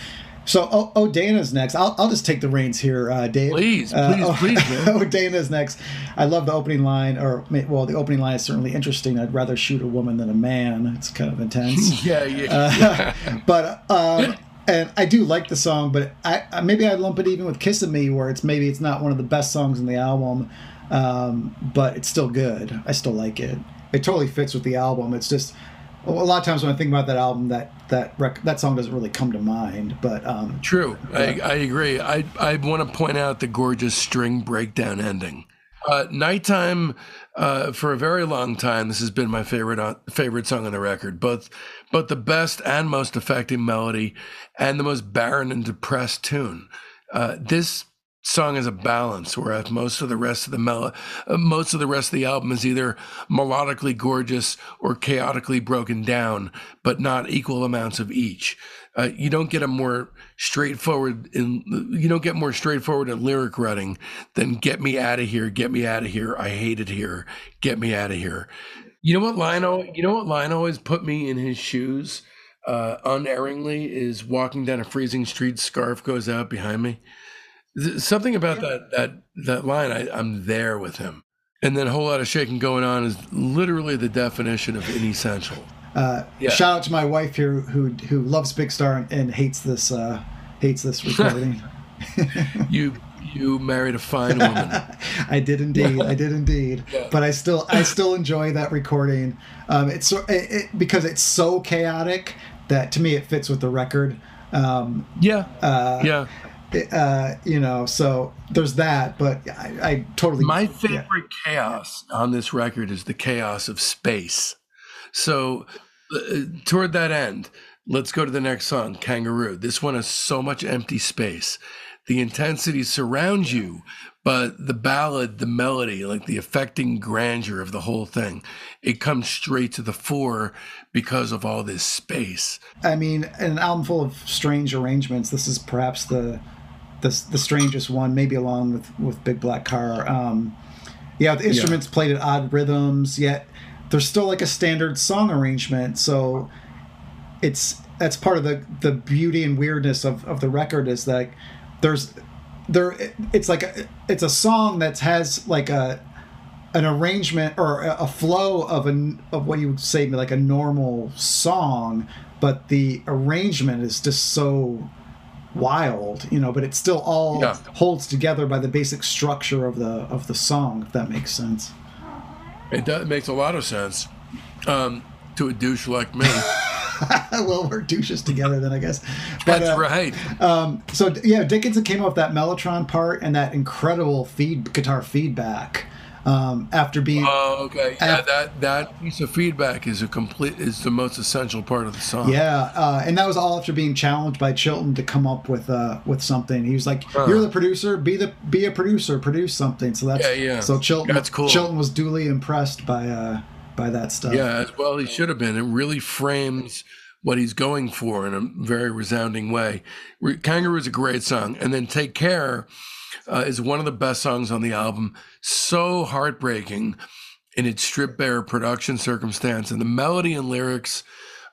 so, oh, oh, Dana's next. I'll, I'll just take the reins here, uh, Dave. Please, please, uh, please. oh, Dana's next. I love the opening line, or well, the opening line is certainly interesting. I'd rather shoot a woman than a man. It's kind of intense. yeah, yeah. Uh, but um, and I do like the song, but I maybe I lump it even with "Kiss of Me," where it's maybe it's not one of the best songs in the album, um, but it's still good. I still like it. It totally fits with the album. It's just a lot of times when I think about that album, that that rec- that song doesn't really come to mind. But um, true, I, I agree. I I want to point out the gorgeous string breakdown ending. Uh, Nighttime, uh, for a very long time, this has been my favorite uh, favorite song on the record. Both both the best and most affecting melody, and the most barren and depressed tune. Uh, this song is a balance, whereas most of the rest of the mel- uh, most of the rest of the album is either melodically gorgeous or chaotically broken down, but not equal amounts of each. Uh, you don't get a more straightforward in you don't get more straightforward in lyric writing than "Get me out of here, get me out of here, I hate it here, get me out of here." You know what Lionel? You know what Lionel always put me in his shoes. Uh, unerringly is walking down a freezing street, scarf goes out behind me. Something about that that that line, I, I'm there with him. And then a whole lot of shaking going on is literally the definition of inessential. Uh, yeah. Shout out to my wife here who who loves Big Star and, and hates this uh, hates this recording. you you married a fine woman. I did indeed. I did indeed. Yeah. But I still I still enjoy that recording. Um, it's so it, it, because it's so chaotic that to me it fits with the record. Um, yeah. Uh, yeah uh, you know, so there's that, but I, I totally. My favorite yeah. chaos on this record is the chaos of space. So, uh, toward that end, let's go to the next song, Kangaroo. This one has so much empty space. The intensity surrounds you, but the ballad, the melody, like the affecting grandeur of the whole thing, it comes straight to the fore because of all this space. I mean, an album full of strange arrangements. This is perhaps the the the strangest one, maybe along with with Big Black Car. Um, yeah, the instruments yeah. played at odd rhythms, yet there's still like a standard song arrangement. So it's that's part of the the beauty and weirdness of of the record is that there's there it's like a, it's a song that has like a an arrangement or a flow of an of what you would say like a normal song but the arrangement is just so wild, you know, but it still all yeah. holds together by the basic structure of the of the song, if that makes sense. It does, it makes a lot of sense um, to a douche like me. well, we're douches together then, I guess. But, That's uh, right. Um, so yeah, Dickinson came up with that Mellotron part and that incredible feed guitar feedback um, after being. Oh, okay. Yeah, that that piece of feedback is a complete is the most essential part of the song. Yeah, uh, and that was all after being challenged by Chilton to come up with uh with something. He was like, uh, "You're the producer. Be the be a producer. Produce something." So that's yeah, yeah. So Chilton, that's cool. Chilton was duly impressed by uh by that stuff. Yeah, well, he should have been. It really frames what he's going for in a very resounding way. Kangaroo is a great song, and then Take Care uh, is one of the best songs on the album. So heartbreaking in its strip bare production circumstance, and the melody and lyrics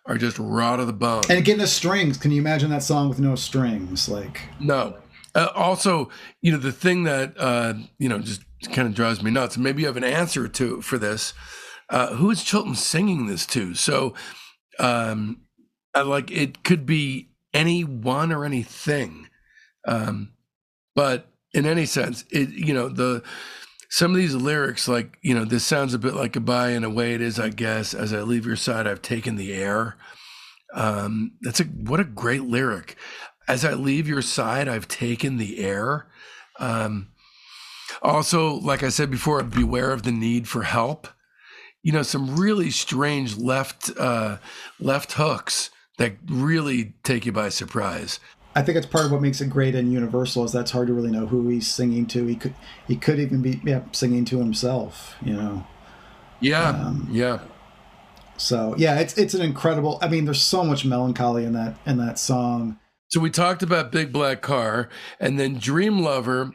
are just raw to the bone. And again, the strings. Can you imagine that song with no strings? Like no. Uh, also, you know, the thing that uh, you know just kind of drives me nuts. Maybe you have an answer to for this. Uh, who is Chilton singing this to? So, um, I like it could be anyone or anything, um, but in any sense. It you know the some of these lyrics like you know this sounds a bit like goodbye in a way it is I guess as I leave your side I've taken the air. Um, that's a what a great lyric. As I leave your side I've taken the air. Um, also, like I said before, beware of the need for help. You know, some really strange left uh, left hooks that really take you by surprise. I think it's part of what makes it great and universal is that's hard to really know who he's singing to. He could he could even be yeah, singing to himself, you know. Yeah. Um, yeah. So yeah, it's it's an incredible. I mean, there's so much melancholy in that in that song. So we talked about Big Black Car, and then Dream Lover,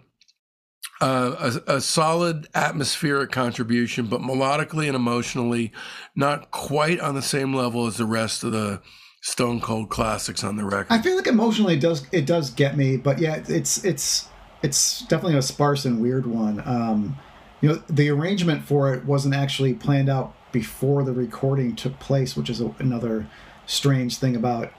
uh, a, a, solid atmospheric contribution, but melodically and emotionally, not quite on the same level as the rest of the stone cold classics on the record. I feel like emotionally it does it does get me, but yeah, it's it's it's definitely a sparse and weird one. Um, you know, the arrangement for it wasn't actually planned out before the recording took place, which is a, another strange thing about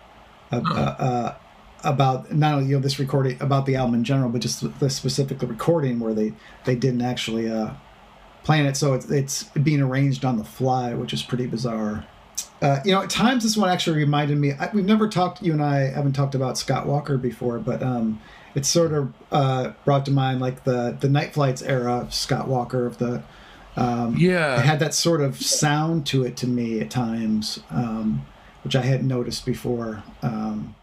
uh, uh, uh, about not only you know this recording about the album in general, but just the specific recording where they they didn't actually uh, plan it, so it's it's being arranged on the fly, which is pretty bizarre. Uh, you know, at times this one actually reminded me. I, we've never talked. You and I haven't talked about Scott Walker before, but um, it's sort of uh, brought to mind like the the Nite Flights era of Scott Walker of the. Um, yeah, it had that sort of sound to it to me at times, um, which I hadn't noticed before. Um,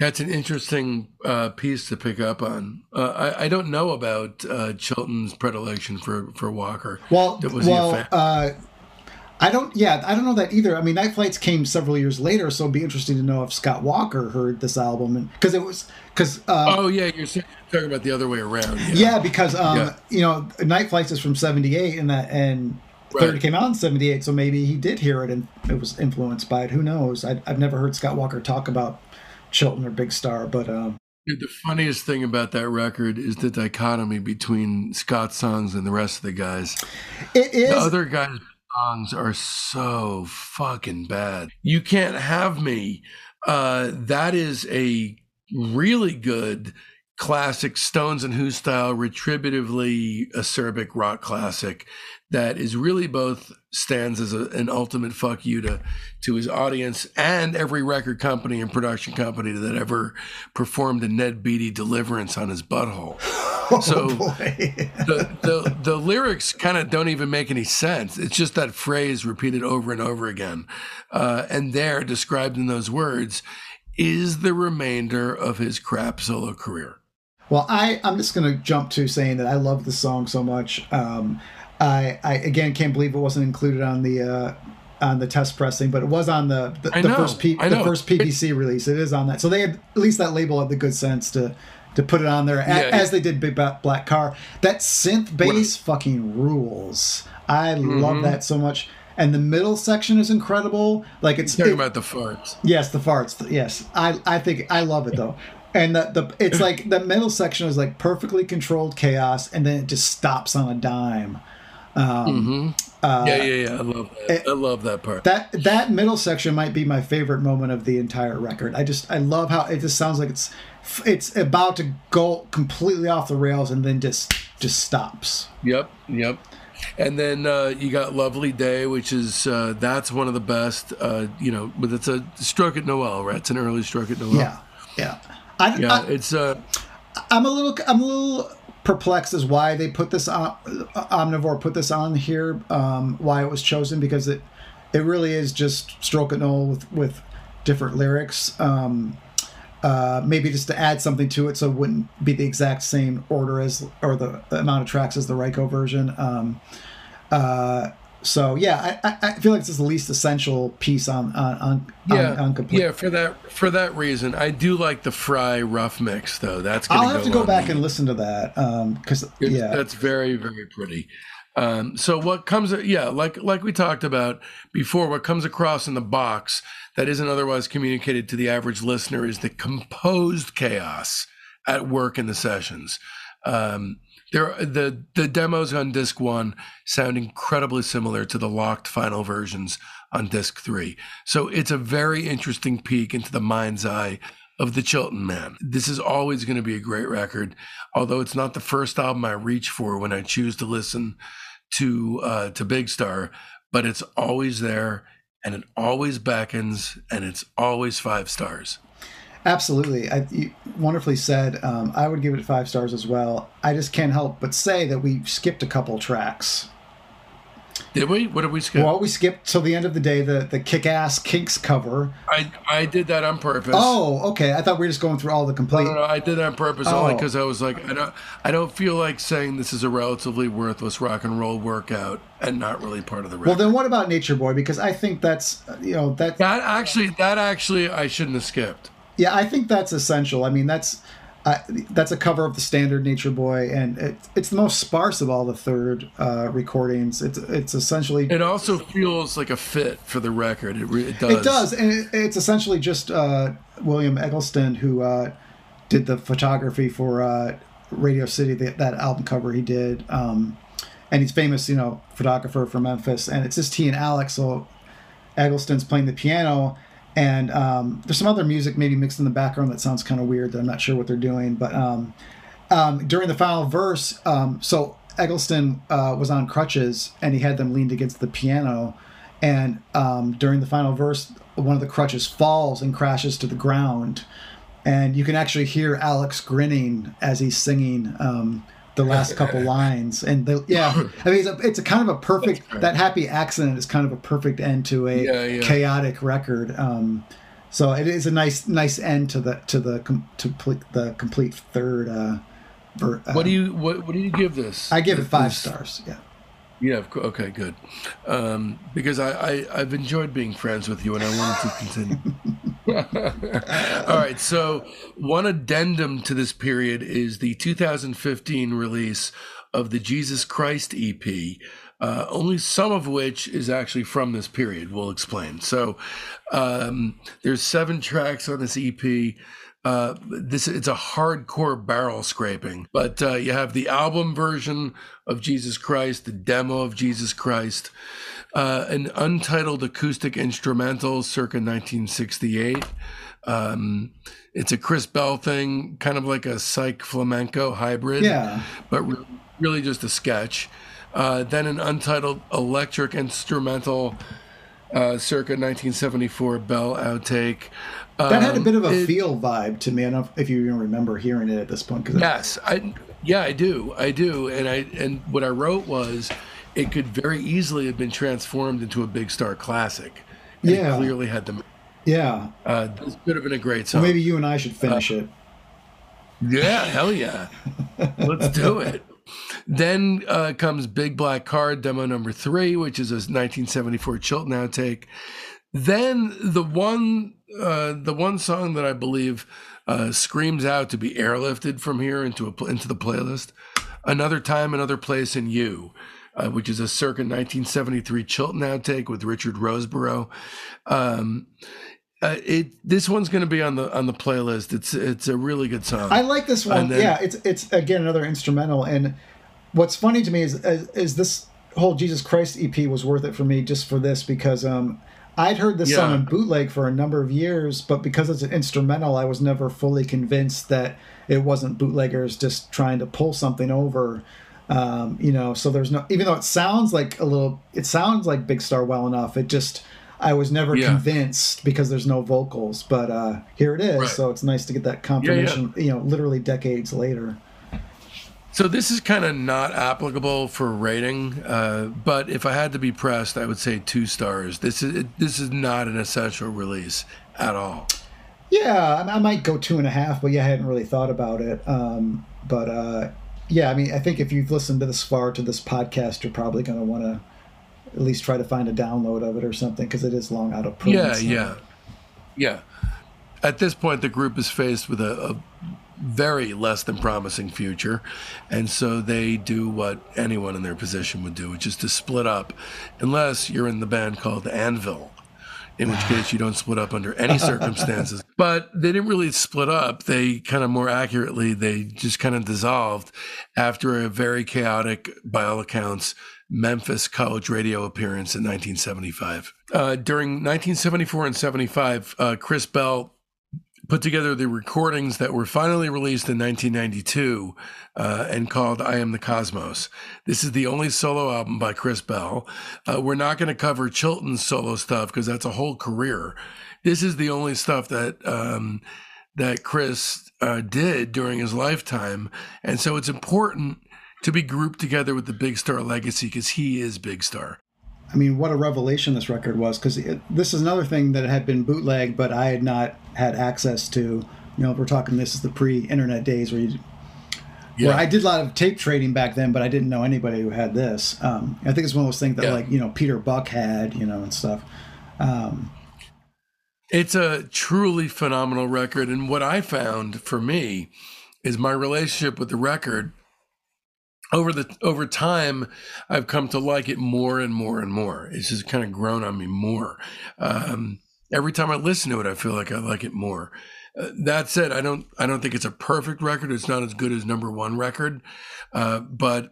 That's an interesting uh, piece to pick up on. Uh, I, I, don't know about uh, Chilton's predilection for, for Walker. Well, was well, uh, I don't. Yeah, I don't know that either. I mean, Nite Flights came several years later, so it'd be interesting to know if Scott Walker heard this album, and because it was because. Uh, oh yeah, you're talking about the other way around. Yeah, yeah because um, yeah. you know, Nite Flights is from '78, and that and right. Third came out in '78, so maybe he did hear it and it was influenced by it. Who knows? I, have never heard Scott Walker talk about Chilton or Big Star, but. Um, the funniest thing about that record is the dichotomy between Scott's songs and the rest of the guys. It is. The other guys songs are so fucking bad. You can't have me. Uh, that is a really good classic Stones and Who style, retributively acerbic rock classic that is really both stands as a, an ultimate fuck you to to his audience and every record company and production company that ever performed a Ned Beatty deliverance on his butthole. Oh, so the, the the lyrics kind of don't even make any sense. It's just that phrase repeated over and over again, uh, and there described in those words is the remainder of his crap solo career. Well, I I'm just gonna jump to saying that I love the song so much. Um, I I again can't believe it wasn't included on the. Uh, on the test pressing, but it was on the the, the first P, the first PVC release. It is on that, so they had at least that label had the good sense to to put it on there yeah, as, they did Big Black Car. That synth bass fucking rules. I mm-hmm. love that so much. And the middle section is incredible. Like it's You're talking it, about the farts. Yes, the farts. Yes, I I think I love it though. And the, the it's like the middle section is like perfectly controlled chaos, and then it just stops on a dime. Um, mm-hmm. uh, yeah, yeah, yeah. I love that. It, I love that part. That that middle section might be my favorite moment of the entire record. I just I love how it just sounds like it's it's about to go completely off the rails and then just just stops. Yep, yep. and then uh, you got Lovely Day, which is uh, that's one of the best. Uh, you know, but it's a stroke it Noel, right? It's an early stroke it Noel. Yeah, yeah. I, yeah, I, it's. Uh, I'm a little. I'm a little perplexed as why they put this on. Omnivore put this on here. Um, why it was chosen because it it really is just stroke it Noel with with different lyrics. Um, uh, maybe just to add something to it so it wouldn't be the exact same order as or the, the amount of tracks as the Ryko version. Um, uh, so yeah, I, I feel like this is the least essential piece on on on, yeah, on, on complete. Yeah, for that for that reason, I do like the Fry rough mix though. That's I'll have go to go back the, and listen to that because um, yeah, that's very very pretty. Um, so what comes, yeah, like like we talked about before, what comes across in the box that isn't otherwise communicated to the average listener is the composed chaos at work in the sessions. Um, there, the the demos on disc one sound incredibly similar to the locked final versions on disc three. So it's a very interesting peek into the mind's eye of the Chilton Man. This is always going to be a great record, although it's not the first album I reach for when I choose to listen to uh, to Big Star, but it's always there and it always beckons and it's always five stars. Absolutely. I, wonderfully said. Um, I would give it five stars as well. I just can't help but say that we skipped a couple tracks. Did we? What did we skip? Well, we skipped till the end of the day the the kick ass Kinks cover. I I did that on purpose. Oh, okay. I thought we were just going through all the complete. No, no, no I did that on purpose oh. only because I was like, I don't I don't feel like saying this is a relatively worthless rock and roll workout and not really part of the record. Well, then what about Nature Boy? Because I think that's you know that that actually that actually I shouldn't have skipped. Yeah, I think that's essential. I mean, that's uh, that's a cover of the standard Nature Boy, and it, it's the most sparse of all the third uh, recordings. It's it's essentially. It also feels like a fit for the record. It, it does. It does, and it, it's essentially just uh, William Eggleston who uh, did the photography for uh, Radio City, the, that album cover he did, um, and he's famous, you know, photographer from Memphis, and it's just he and Alex. So Eggleston's playing the piano and um, there's some other music maybe mixed in the background that sounds kind of weird that I'm not sure what they're doing. But um, um, during the final verse, um, so Eggleston uh, was on crutches and he had them leaned against the piano. And um, during the final verse, one of the crutches falls and crashes to the ground. And you can actually hear Alex grinning as he's singing um, the last couple lines and the, yeah i mean it's a, it's a kind of a perfect that happy accident is kind of a perfect end to a yeah, yeah. chaotic record um, so it is a nice nice end to the to the to the complete third uh, ver, uh, what do you what, what do you give this i give it five this, stars yeah yeah. Okay. Good. Um, because I, I I've enjoyed being friends with you, and I wanted to continue. All right. So one addendum to this period is the 2015 release of the Jesus Christ EP. Uh, only some of which is actually from this period. We'll explain. So um, there's seven tracks on this EP. Uh, this it's a hardcore barrel scraping, but uh, you have the album version of Jesus Christ, the demo of Jesus Christ, uh, an untitled acoustic instrumental circa 1968. Um, it's a Chris Bell thing, kind of like a psych flamenco hybrid, yeah, but re- really just a sketch. Uh, then an untitled electric instrumental uh, circa 1974 Bell outtake. Um, that had a bit of a um, it, feel vibe to me. I don't know if you even remember hearing it at this point. Cause yes, I, yeah, I do, I do, and I and what I wrote was it could very easily have been transformed into a big star classic. yeah, clearly had the. Yeah, uh, this could have been a great song. Well, maybe you and I should finish uh, it. Yeah, hell yeah, let's do it. Then uh, comes Big Black Car demo number three, which is a 1974 Chilton outtake. Then the one, uh, the one song that I believe uh, screams out to be airlifted from here into a, into the playlist. Another time, another place in you. Uh, which is a circa 1973 Chilton outtake with Richard Rosebrough. Um, uh, it this one's going to be on the on the playlist. It's it's a really good song. I like this one. Then, yeah, it's it's again another instrumental. And what's funny to me is, is, is this whole Jesus Christ EP was worth it for me just for this because um I'd heard this yeah. song in bootleg for a number of years, but because it's an instrumental, I was never fully convinced that it wasn't bootleggers just trying to pull something over. Um, you know, so there's no even though it sounds like a little, it sounds like Big Star well enough. It just I was never yeah. convinced because there's no vocals, but uh, here it is. Right. So it's nice to get that confirmation. Yeah, yeah. You know, literally decades later. So this is kind of not applicable for rating, uh, but if I had to be pressed, I would say two stars. This is this is not an essential release at all. Yeah, I, might go two and a half, but yeah, I hadn't really thought about it. Um, but uh, yeah, I mean, I think if you've listened to this far to this podcast, you're probably going to want to at least try to find a download of it or something because it is long out of print. Yeah, so. yeah, yeah. At this point, the group is faced with a, a very less than promising future. And so they do what anyone in their position would do, which is to split up, unless you're in the band called Anvil, in which case you don't split up under any circumstances. but they didn't really split up. They kind of more accurately, they just kind of dissolved after a very chaotic, by all accounts, Memphis college radio appearance in 1975. Uh, during 1974 and 75, uh, Chris Bell put together the recordings that were finally released in 1992 uh, and called I Am the Cosmos. This is the only solo album by Chris Bell. Uh, we're not going to cover Chilton's solo stuff because that's a whole career. This is the only stuff that. Um, that Chris uh, did during his lifetime. And so it's important to be grouped together with the Big Star legacy because he is Big Star. I mean, what a revelation this record was because this is another thing that had been bootleg, but I had not had access to. You know, we're talking this is the pre-internet days where you, yeah. where I did a lot of tape trading back then, but I didn't know anybody who had this. Um, I think it's one of those things that yeah. like you know Peter Buck had, you know, and stuff. Um, it's a truly phenomenal record, and what I found for me is my relationship with the record over the over time i've come to like it more and more and more it's just kind of grown on me more um, every time i listen to it i feel like i like it more. Uh, that said i don't i don't think it's a perfect record. It's not as good as number one record uh, but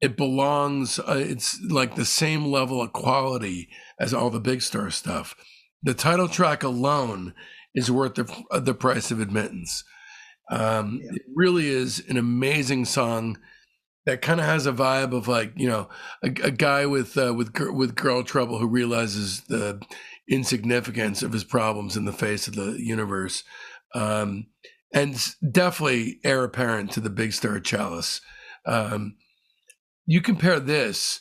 it belongs uh, it's like the same level of quality as all the big star stuff. The title track alone is worth the, the price of admittance. Um, yeah. it really is an amazing song that kind of has a vibe of like you know a, a guy with uh, with with girl trouble who realizes the insignificance of his problems in the face of the universe, um, and definitely heir apparent to the Big Star Chalice. Um, you compare this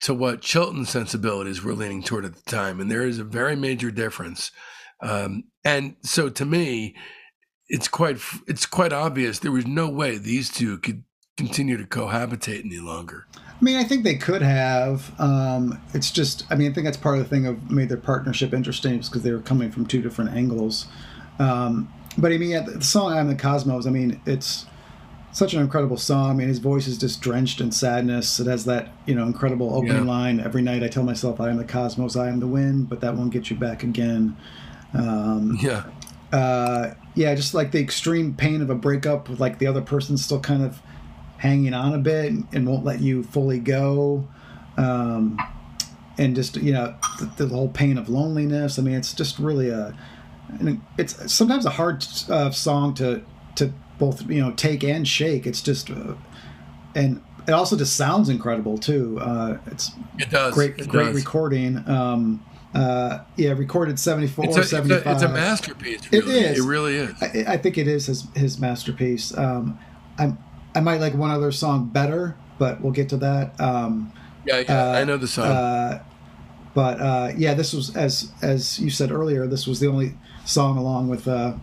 to what Chilton's sensibilities were leaning toward at the time, and there is a very major difference. Um, and so, to me, it's quite it's quite obvious there was no way these two could continue to cohabitate any longer. I mean, I think they could have. Um, it's just, I mean, I think that's part of the thing of made their partnership interesting because they were coming from two different angles. Um, but I mean, yeah, the song "I'm the Cosmos." I mean, it's such an incredible song. I mean, his voice is just drenched in sadness. It has that you know incredible opening yeah. line. Every night I tell myself, "I am the cosmos, I am the wind," but that won't get you back again. Um, yeah. Uh, yeah, just like the extreme pain of a breakup, with like the other person still kind of hanging on a bit and won't let you fully go. Um, and just you know the, the, whole pain of loneliness. I mean, it's just really a it's sometimes a hard uh, song to to both you know take and shake. It's just uh, and it also just sounds incredible too. Uh, it's it does great it great does. recording. Um, uh, yeah, recorded 74 it's a, 75. It's a, it's a masterpiece. Really. It is. It really is. I, I, think it is his, his masterpiece. Um, I'm I might like one other song better, but we'll get to that. Um, yeah, yeah, uh, I know the song. Uh, but uh, yeah, this was as as you said earlier. This was the only song along with uh,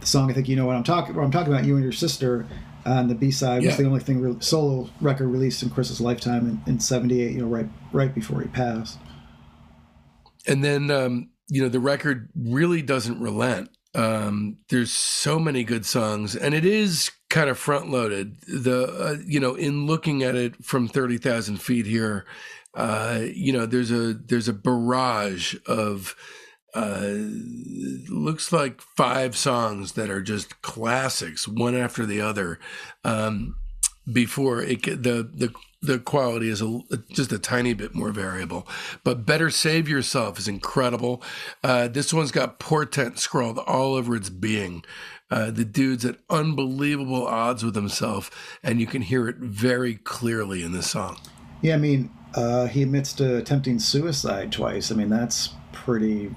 the song. I think you know what I'm talking. What I'm talking about. You and your sister. and the B side yeah. was the only thing re- solo record released in Chris's lifetime in, in '78. You know, right right before he passed. And then um, you know the record really doesn't relent. Um, there's so many good songs, and it is kind of front loaded. The uh, you know, in looking at it from thirty thousand feet here, uh, you know, there's a there's a barrage of uh, looks like five songs that are just classics, one after the other. Um, before it the the the quality is a, just a tiny bit more variable. But Better Save Yourself is incredible. Uh, this one's got portent scrawled all over its being. Uh, the dude's at unbelievable odds with himself, and you can hear it very clearly in the song. Yeah, I mean, uh, he admits to attempting suicide twice. I mean, that's pretty.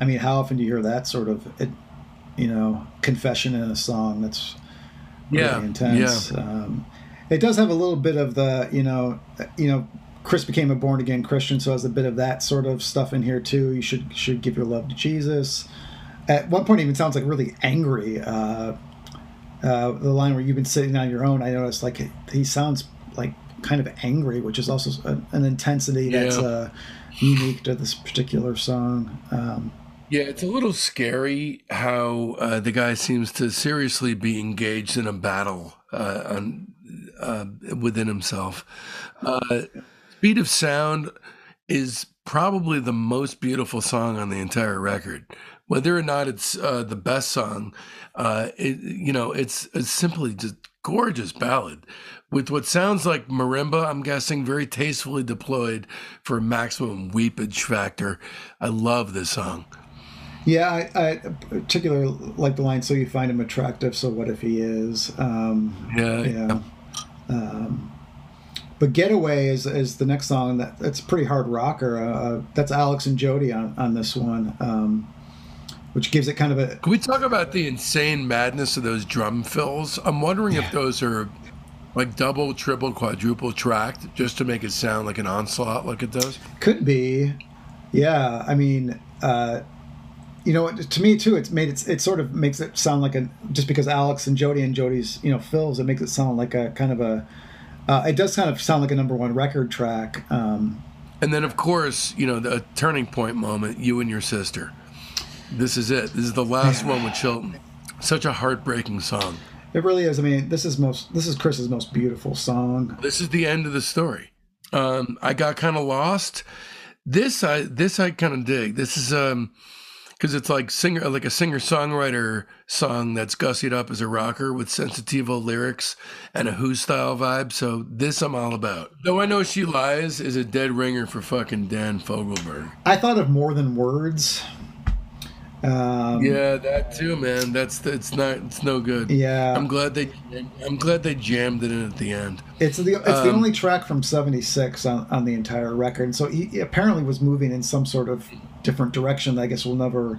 I mean, how often do you hear that sort of, you know, confession in a song? That's really yeah, intense. Yeah. Um, it does have a little bit of the, you know, you know, Chris became a born again Christian, so has a bit of that sort of stuff in here too. You should should give your love to Jesus. At one point, even sounds like really angry. Uh, uh, the line where you've been sitting on your own, I noticed like he sounds like kind of angry, which is also an, an intensity that's yeah. uh, unique to this particular song. Um, yeah, it's a little scary how uh, the guy seems to seriously be engaged in a battle uh, on, uh, within himself. Uh, Speed of Sound is probably the most beautiful song on the entire record. Whether or not it's uh, the best song, uh, it, you know, it's, it's simply just gorgeous ballad with what sounds like marimba. I'm guessing very tastefully deployed for maximum weepage factor. I love this song. Yeah, I, I particularly like the line. So you find him attractive. So what if he is? Um, yeah. Yeah. Um, but Getaway is, is the next song that that's pretty hard rocker. Uh, uh, that's Alex and Jody on, on this one, um, which gives it kind of a. Can we talk about the insane madness of those drum fills? I'm wondering yeah. if those are like double, triple, quadruple tracked just to make it sound like an onslaught, like it does. Could be, yeah. I mean, uh, you know, to me too, it's made it. It sort of makes it sound like a just because Alex and Jody and Jody's you know fills, it makes it sound like a kind of a uh, it does kind of sound like a number one record track. Um, and then, of course, you know, the turning point moment, you and your sister. This is it. This is the last one with Chilton. Such a heartbreaking song. It really is. I mean, this is most. This is Chris's most beautiful song. This is the end of the story. Um, I got kind of lost. This I this I kind of dig. This is um because it's like singer like a singer songwriter song that's gussied up as a rocker with sensitivo lyrics and a Who style vibe. So this I'm all about. Though I know she lies is a dead ringer for fucking Dan Fogelberg. I thought of more than words. Um, yeah, that too, man. That's it's not it's no good. Yeah, I'm glad they I'm glad they jammed it in at the end. It's the it's um, the only track from '76 on, on the entire record. So he, he apparently was moving in some sort of different direction. I guess we'll never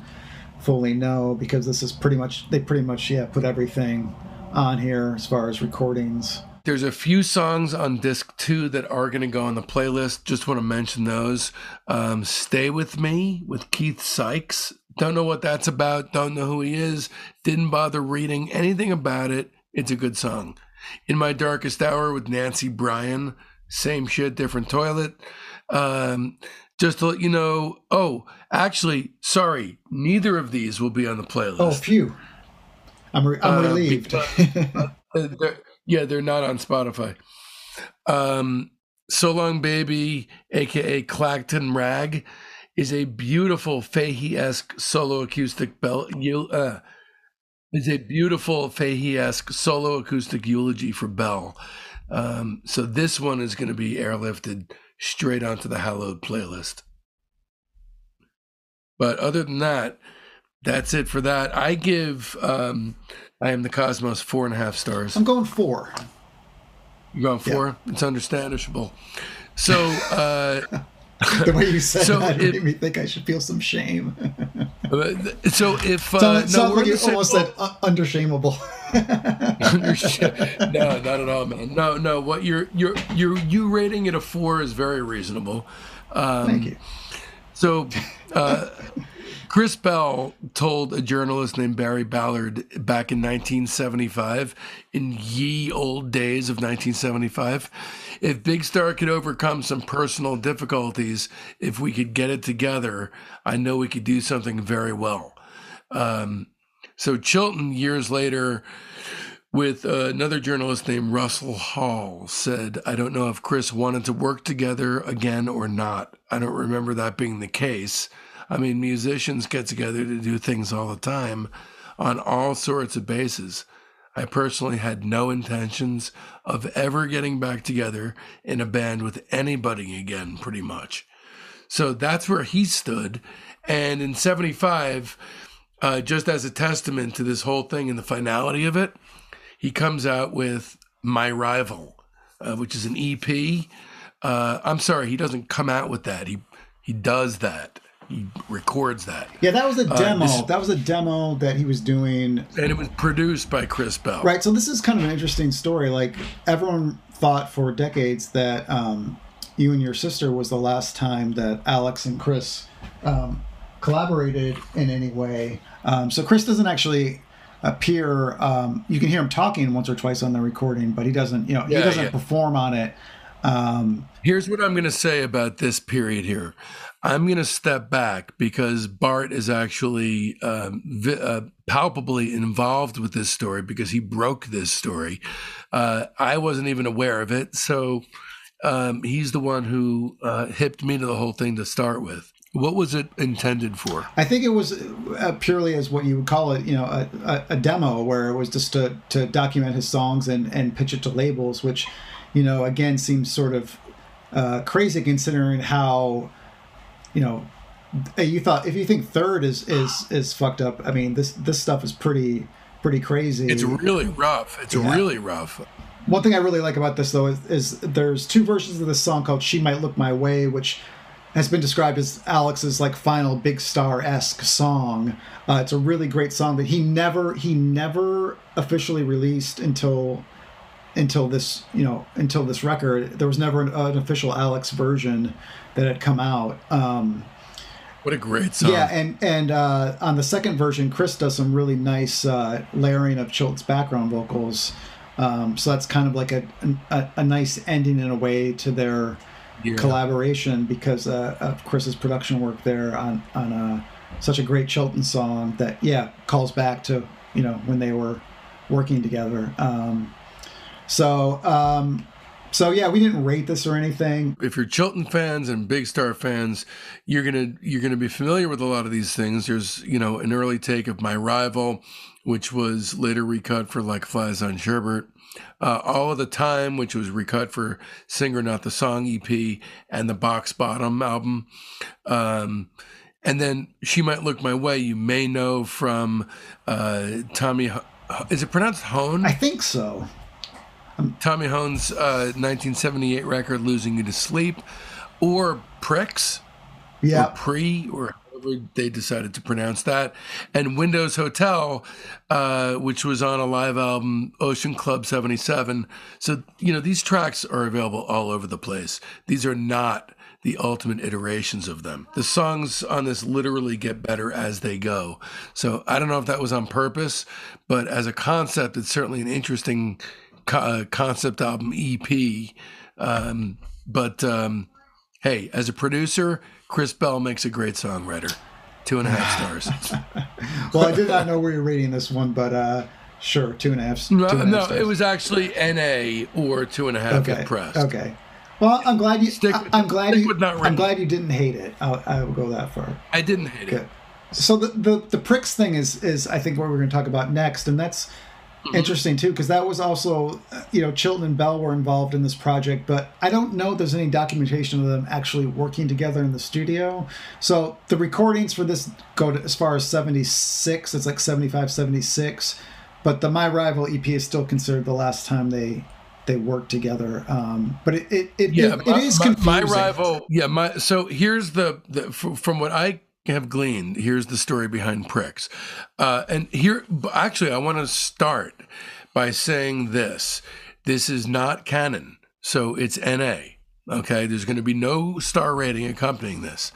fully know because this is pretty much they pretty much yeah put everything on here as far as recordings. There's a few songs on disc two that are going to go on the playlist. Just want to mention those. Um, Stay With Me with Keith Sykes don't know what that's about. Don't know who he is. Didn't bother reading anything about it. It's a good song. In My Darkest Hour with Nancy Bryan. Same shit, different toilet. Um, just to let you know. Oh, actually, sorry. Neither of these will be on the playlist. Oh, phew. I'm, re- I'm uh, relieved. uh, they're, yeah, they're not on Spotify. Um, so Long Baby, aka Clacton Rag is a beautiful Fahey-esque solo acoustic bell. Uh, is a beautiful Fahey-esque solo acoustic eulogy for Bell. Um, so this one is going to be airlifted straight onto the Hallowed playlist. But other than that, that's it for that. I give um, I am the Cosmos four and a half stars. I'm going four. You're going four? Yeah. It's understandable. So uh, the way you said so that if, made me think I should feel some shame. so if uh, so, no, like you almost said uh, undershameable. no, not at all, man. No, no. What you're you're you're you rating it a four is very reasonable. Um, Thank you. So, uh, Chris Bell told a journalist named Barry Ballard back in 1975, in ye old days of 1975, if Big Star could overcome some personal difficulties, if we could get it together, I know we could do something very well. Um, so Chilton, years later, with uh, another journalist named Russell Hall, said, I don't know if Chris wanted to work together again or not. I don't remember that being the case. I mean, musicians get together to do things all the time on all sorts of bases. I personally had no intentions of ever getting back together in a band with anybody again, pretty much. So that's where he stood. And in 75, uh, just as a testament to this whole thing and the finality of it, he comes out with My Rival, uh, which is an EP. Uh, I'm sorry, he doesn't come out with that. He he does that. He records that. Yeah, that was a Uh, demo. this- that was a demo that he was doing. And it was produced by Chris Bell. Right. So this is kind of an interesting story. Like everyone thought for decades that um, you and your sister was the last time that Alex and Chris um, collaborated in any way. Um, so Chris doesn't actually appear. Um, you can hear him talking once or twice on the recording, but he doesn't. You know, he doesn't yeah. perform on it. Um, Here's what I'm going to say about this period here. I'm going to step back because Bart is actually um, vi- uh, palpably involved with this story because he broke this story. Uh, I wasn't even aware of it. So um, he's the one who uh, hipped me to the whole thing to start with. What was it intended for? I think it was uh, purely as what you would call it, you know, a, a, a demo where it was just to, to document his songs and, and pitch it to labels, which, you know, again seems sort of uh, crazy considering how, you know, you thought if you think third is is is fucked up. I mean, this this stuff is pretty pretty crazy. It's really rough. It's Yeah. really rough. One thing I really like about this though is, is there's two versions of this song called "She Might Look My Way," which has been described as Alex's like final big star esque song. Uh, it's a really great song that he never he never officially released until until this you know until this record. There was never an, an official Alex version that had come out. Um, What a great song. yeah, and and uh, on the second version, Chris does some really nice uh, layering of Chilton's background vocals. Um, so that's kind of like a, a a nice ending in a way to their Yeah. collaboration because uh, of Chris's production work there on on uh, such a great Chilton song that yeah calls back to you know when they were working together. Um, so um, so yeah, we didn't rate this or anything. if you're Chilton fans and Big Star fans, you're gonna you're gonna be familiar with a lot of these things. There's you know an early take of My Rival, which was later recut for Like Flies on Sherbert. Uh, All of the Time, which was recut for Singer Not the Song EP and the Bach's Bottom album. Um, and then She Might Look My Way, you may know from uh, Tommy. Ho- Is it pronounced Hone? I think so. Tommy Hoehn's uh, 1978 record, Losing You to Sleep, or Prix, or Yeah, Pre, or however they decided to pronounce that, and Windows Hotel, uh, which was on a live album, Ocean Club 77. So, you know, these tracks are available all over the place. These are not the ultimate iterations of them. The songs on this literally get better as they go. So I don't know if that was on purpose, but as a concept, it's certainly an interesting co- uh, concept album EP. Um, but um, hey, as a producer, Chris Bell makes a great songwriter. Two and a half stars. well, I did not know where you were rating this one, but uh, sure, two and a half. no, two and a half no, stars. it was actually NA or two and a half okay. pressed. Okay. Well, I'm glad you. Stick I, I'm glad you. I'm glad you didn't hate it. I'll, I will go that far. I didn't hate it. So the the the Prix thing is is I think what we're going to talk about next, and that's Mm-hmm. interesting too because that was also uh, you know Chilton and Bell were involved in this project, but I don't know if there's any documentation of them actually working together in the studio. So the recordings for this go to, as far as 76. It's like 75, 76. But the My Rival EP is still considered the last time they they worked together. Um, but it it, it, Yeah, it, my, it is my- confusing. my rival. Yeah, my. So here's the, the from what I have gleaned. Here's the story behind Prix, uh, and here actually I want to start by saying this: this is not canon, so it's NA. Okay, there's going to be no star rating accompanying this.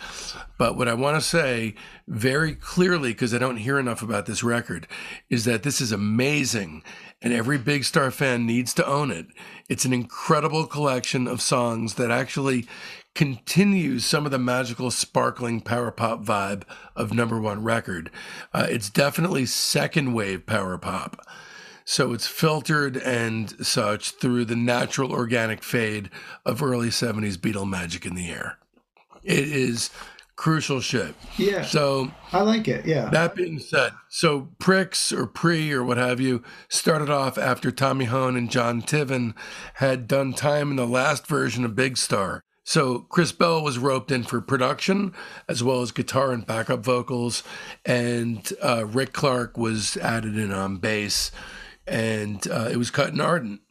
But what I want to say very clearly, because I don't hear enough about this record, is that this is amazing and every Big Star fan needs to own it. It's an incredible collection of songs that actually continues some of the magical, sparkling power pop vibe of number one record. Uh, it's definitely second wave power pop. So it's filtered and such through the natural organic fade of early 70s Beatle magic in the air. It is crucial shit. Yeah, So I like it. Yeah. that being said, so Prix or Pre or what have you started off after Tommy Hoehn and Jon Tiven had done time in the last version of Big Star. So Chris Bell was roped in for production as well as guitar and backup vocals, and uh, Rick Clark was added in on bass, and uh, it was cut in Ardent,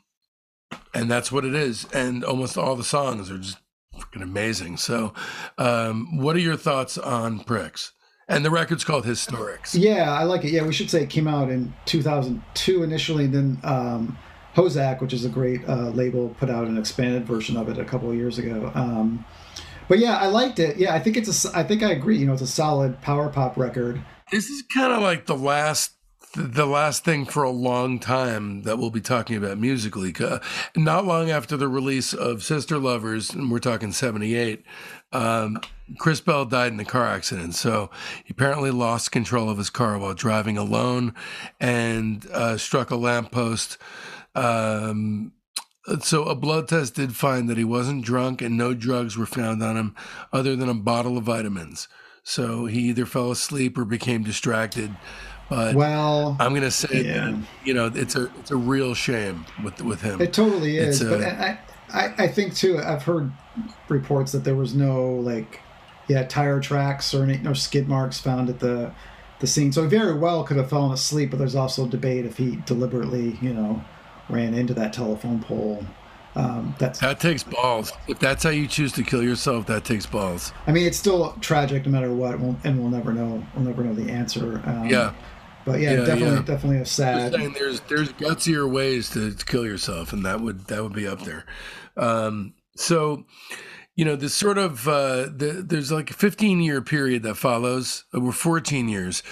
and that's what it is. And almost all the songs are just freaking amazing. So, um, what are your thoughts on Prix? And the record's called Historix. Yeah, I like it. Yeah, we should say it came out in 2002 initially, and then um, Hozac, which is a great uh, label, put out an expanded version of it a couple of years ago. Um, but yeah, I liked it. Yeah, I think it's a. I think I agree. You know, it's a solid power pop record. This is kind of like the last the last thing for a long time that we'll be talking about musically. Not long after the release of Sister Lovers, and we're talking 78, um, Chris Bell died in a car accident. So he apparently lost control of his car while driving alone and uh, struck a lamppost. Um, so a blood test did find that he wasn't drunk and no drugs were found on him other than a bottle of vitamins. So he either fell asleep or became distracted. But well, I'm gonna say yeah. that you know it's a it's a real shame with with him. It totally is. A, but I, I I think too. I've heard reports that there was no like yeah tire tracks or any, no skid marks found at the the scene. So he very well could have fallen asleep. But there's also debate if he deliberately you know ran into that telephone pole. Um, that's that takes balls. If that's how you choose to kill yourself, that takes balls. I mean, it's still tragic no matter what, and we'll never know. We'll never know the answer. Um, yeah. But yeah, yeah definitely, yeah. definitely a sad. Saying there's there's gutsier ways to, to, kill yourself, and that would that would be up there. Um, so, you know, this sort of uh, the, there's like a 15 year period that follows, or 14 years,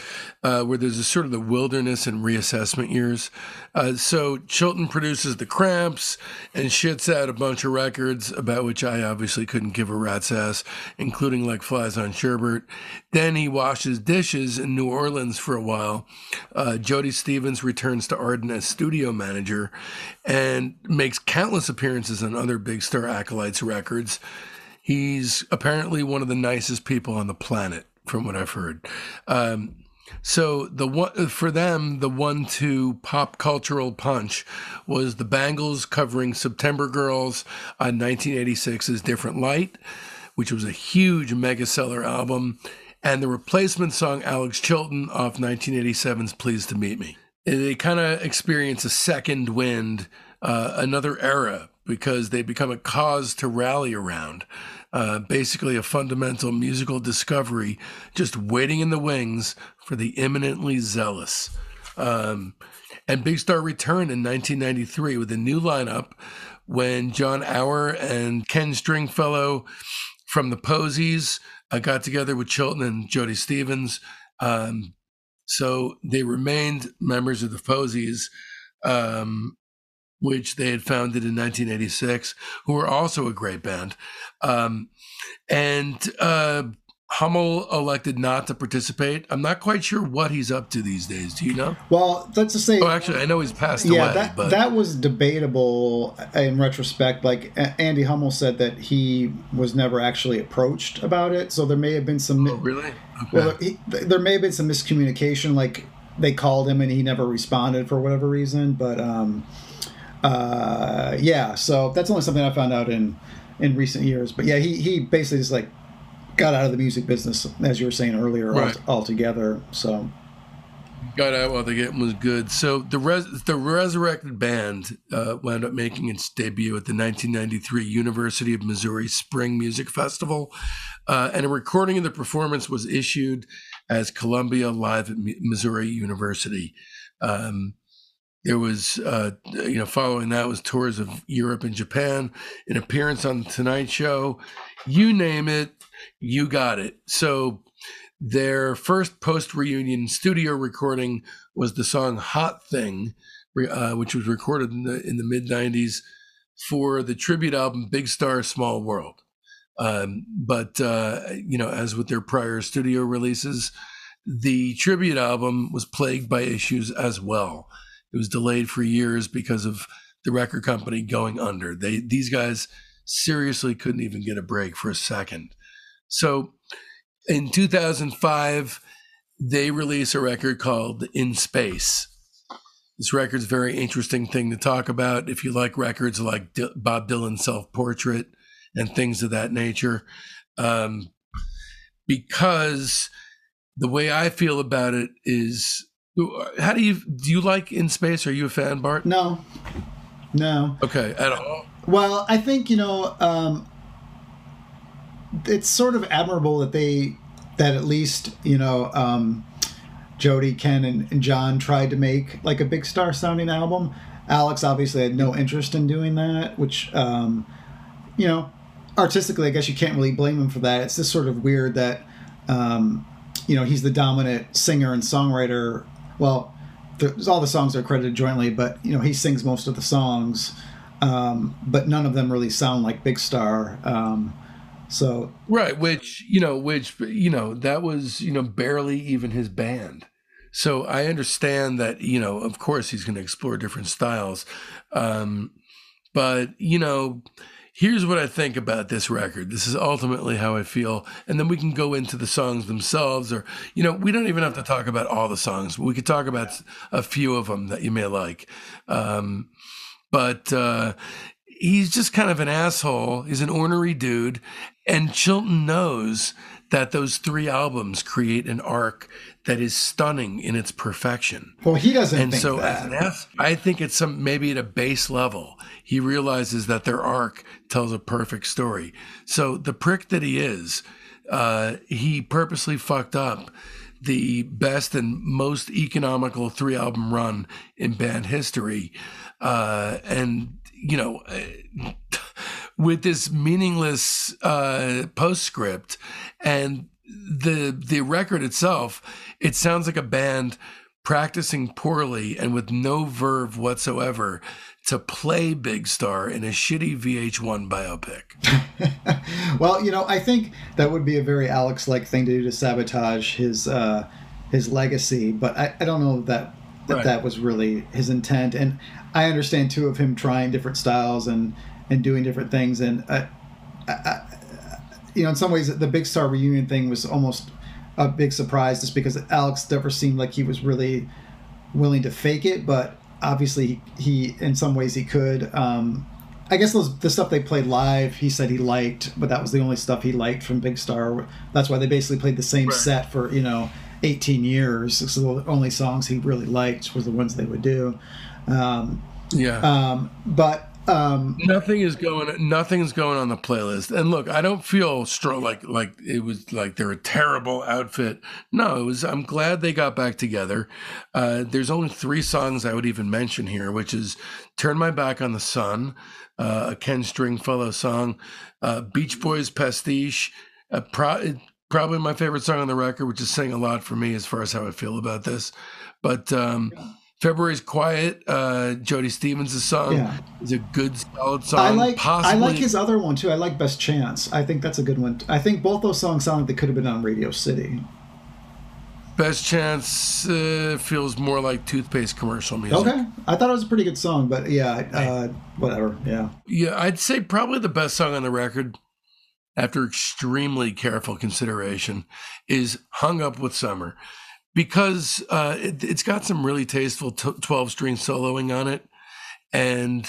uh, where there's a sort of the wilderness and reassessment years. Uh, so Chilton produces the Cramps and shits out a bunch of records about which I obviously couldn't give a rat's ass, including like Flies on Sherbert. Then he washes dishes in New Orleans for a while. Uh, Jody Stephens returns to Ardent as studio manager and makes countless appearances on other big star acolytes records. He's apparently one of the nicest people on the planet, from what I've heard. Um, so the one for them, the one-two pop cultural punch was the Bangles covering September Girls on 1986's "Different Light," which was a huge mega seller album, and the replacement song Alex Chilton off 1987's "Pleased to Meet Me." They kind of experience a second wind, uh, another era because they become a cause to rally around. Uh, basically, a fundamental musical discovery just waiting in the wings for the imminently zealous. Um, and Big Star returned in 1993 with a new lineup when Jon Auer and Ken Stringfellow from the Posies uh, got together with Chilton and Jody Stephens. Um, so they remained members of the Posies. Um, which they had founded in 1986, who were also a great band. Um, and uh, Hummel elected not to participate. I'm not quite sure what he's up to these days. Do you know? Well, let's just say. Oh, actually, I know he's passed yeah, away. That, but that was debatable in retrospect. Like Andy Hummel said that he was never actually approached about it, so there may have been some. Oh, really? Okay. Well, he, there may have been some miscommunication. Like they called him and he never responded for whatever reason, but. um uh, yeah, so that's only something I found out in in recent years. But yeah, he he basically just like got out of the music business, as you were saying earlier, right. altogether. So got out while the game was good. So the res- the resurrected band uh, wound up making its debut at the 1993 University of Missouri Spring Music Festival, uh, and a recording of the performance was issued as Columbia Live at Missouri University. Um, there was, uh, you know, following that was tours of Europe and Japan, an appearance on the Tonight Show, you name it, you got it. So their first post reunion studio recording was the song "Hot Thing," uh, which was recorded in the in the mid '90s for the tribute album "Big Star Small World." Um, but uh, you know, as with their prior studio releases, the tribute album was plagued by issues as well. It was delayed for years because of the record company going under. They these guys seriously couldn't even get a break for a second. So in 2005, they release a record called In Space. This record's a very interesting thing to talk about if you like records like D- Bob Dylan's Self Portrait and things of that nature. Um, because the way I feel about it is, how do you do? You like In Space? Are you a fan, Bart? No, no. Okay, at all. Well, I think you know, um, it's sort of admirable that they that at least you know um, Jody, Ken, and, and John tried to make like a big star sounding album. Alex obviously had no interest in doing that, which um, you know artistically, I guess you can't really blame him for that. It's just sort of weird that um, you know he's the dominant singer and songwriter. Well, all the songs are credited jointly, but you know he sings most of the songs, um, but none of them really sound like Big Star. Um, so right, which you know, which you know, that was you know barely even his band. So I understand that you know, of course, he's going to explore different styles, um, but you know, here's what I think about this record. This is ultimately how I feel. And then we can go into the songs themselves, or, you know, we don't even have to talk about all the songs. We could talk about a few of them that you may like. Um, but uh, he's just kind of an asshole. He's an ornery dude. And Chilton knows that those three albums create an arc that is stunning in its perfection. Well, he doesn't. And so, that. as an I think it's some maybe at a base level, he realizes that their arc tells a perfect story. So the prick that he is, uh, he purposely fucked up the best and most economical three album run in band history, uh, and you know. with this meaningless uh, postscript and the the record itself, it sounds like a band practicing poorly and with no verve whatsoever to play Big Star in a shitty VH1 biopic. well, you know, I think that would be a very Alex like thing to do to sabotage his uh, his legacy, but I, I don't know that that, right. that was really his intent. And I understand too of him trying different styles and and doing different things. And I, I, you know, in some ways, the Big Star reunion thing was almost a big surprise, just because Alex never seemed like he was really willing to fake it, but obviously he, in some ways, he could. Um, I guess those, the stuff they played live, he said he liked, but that was the only stuff he liked from Big Star. That's why they basically played the same right. set for you know 18 years. So the only songs he really liked were the ones they would do. Um, yeah. Um, but um, nothing is going. Nothing's going on the playlist. And look, I don't feel strong like like it was like they're a terrible outfit. No, it was. I'm glad they got back together. Uh, there's only three songs I would even mention here, which is "Turn My Back on the Sun," uh, a Ken Stringfellow song, uh, Beach Boys pastiche, pro- probably my favorite song on the record, which is saying a lot for me as far as how I feel about this. But um, February's Quiet, uh, Jody Stephens' song yeah. is a good solid song. I like Possibly. I like his other one too. I like Best Chance. I think that's a good one. I think both those songs sound like they could have been on Radio City. Best Chance uh, feels more like toothpaste commercial music. Okay, I thought it was a pretty good song, but yeah, uh, whatever. Yeah, yeah, I'd say probably the best song on the record, after extremely careful consideration, is "Hung Up with Summer." Because uh, it, has got some really tasteful 12 string soloing on it. And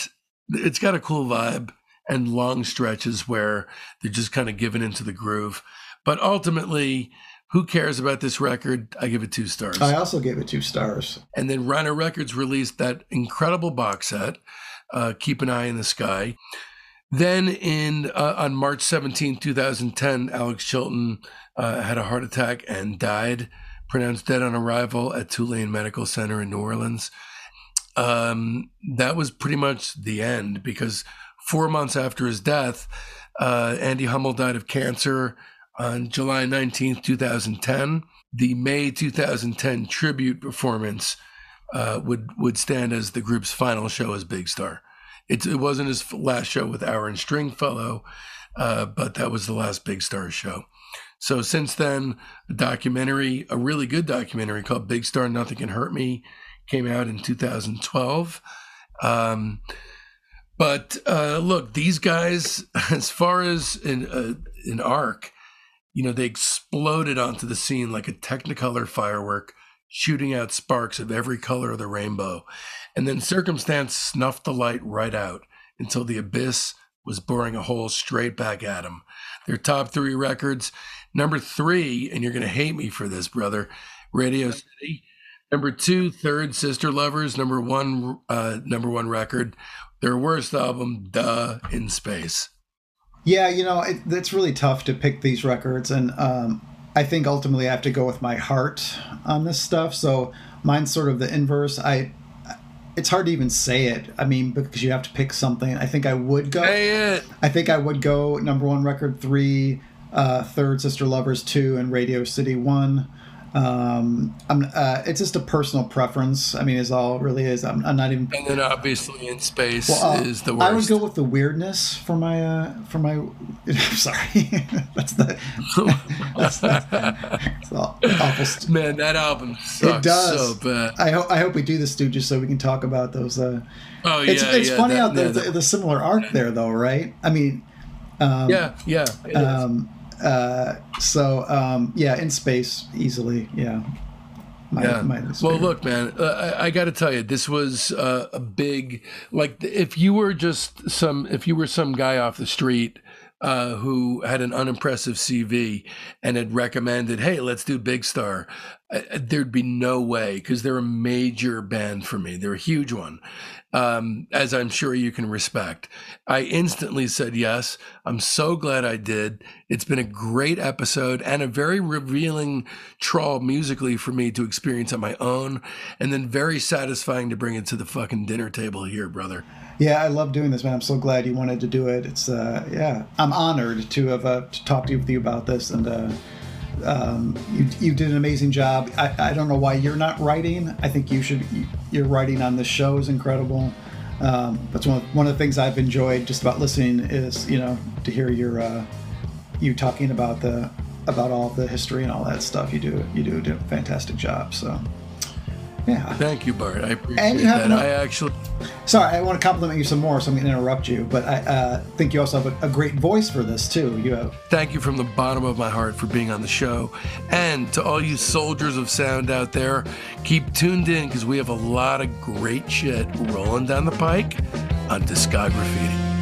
it's got a cool vibe and long stretches where they're just kind of given into the groove. But ultimately, who cares about this record? I give it two stars. I also gave it two stars. And then Rhino Records released that incredible box set, uh, Keep an Eye on the Sky. Then in uh, on March 17, 2010, Alex Chilton uh, had a heart attack and died pronounced dead on arrival at Tulane Medical Center in New Orleans. Um, that was pretty much the end because four months after his death, uh, Andy Hummel died of cancer on July 19th, 2010. The May 2010 tribute performance uh, would would stand as the group's final show as Big Star. It, it wasn't his last show with Aaron Stringfellow, uh, but that was the last Big Star show. So since then, a documentary, a really good documentary called Big Star Nothing Can Hurt Me, came out in 2012. Um, but uh, look, these guys, as far as an, uh, an arc, you know, they exploded onto the scene like a Technicolor firework, shooting out sparks of every color of the rainbow. And then circumstance snuffed the light right out until the abyss was boring a hole straight back at him. Their top three records number three, and you're going to hate me for this, brother Radio City. Number two, Third Sister Lovers. Number one, uh, number one record. Their worst album, Duh, in Space. Yeah, you know, it, it's really tough to pick these records. And um, I think ultimately I have to go with my heart on this stuff. So mine's sort of the inverse. I it's hard to even say it. I mean, because you have to pick something. I think I would go. Say it. I think I would go number one record three, uh, third Sister Lovers two, and Radio City one. Um, I'm, uh, it's just a personal preference. I mean, is all it really is. I'm, I'm not even. And then obviously in space well, uh, is the worst. I would go with the weirdness for my uh, for my. I'm sorry, that's the. that's, that's, that's awful. St- Man, that album sucks it does. so bad. I hope I hope we do this, dude, just so we can talk about those. Uh, oh yeah, it's, it's yeah, funny that, how the, the, the, similar arc there, though, right? I mean. Um, yeah, yeah. Um, uh, so um, yeah, in space easily. Yeah. My, yeah. My well, look, man, uh, I, I got to tell you, this was uh, a big like if you were just some if you were some guy off the street uh, who had an unimpressive CV and had recommended, "Hey, let's do Big Star," uh, there'd be no way because they're a major band for me. They're a huge one, um, as I'm sure you can respect. I instantly said yes. I'm so glad I did. It's been a great episode and a very revealing trawl musically for me to experience on my own, and then very satisfying to bring it to the fucking dinner table here, brother. Yeah, I love doing this, man. I'm so glad you wanted to do it. It's uh, yeah, I'm honored to have uh, to talk to you with you about this and. Uh, um, you, you did an amazing job. I, I don't know why you're not writing. I think you should. Your writing on this show is incredible. Um, that's one of, one of the things I've enjoyed just about listening is you know to hear your uh, you talking about the about all the history and all that stuff. You do you do, do a fantastic job. So yeah. Thank you, Bart. I appreciate that. No, I actually. Sorry, I want to compliment you some more, so I'm going to interrupt you. But I uh, think you also have a, a, great voice for this too. You have. Thank you from the bottom of my heart for being on the show, and to all you soldiers of sound out there, keep tuned in because we have a lot of great shit rolling down the pike on Discography.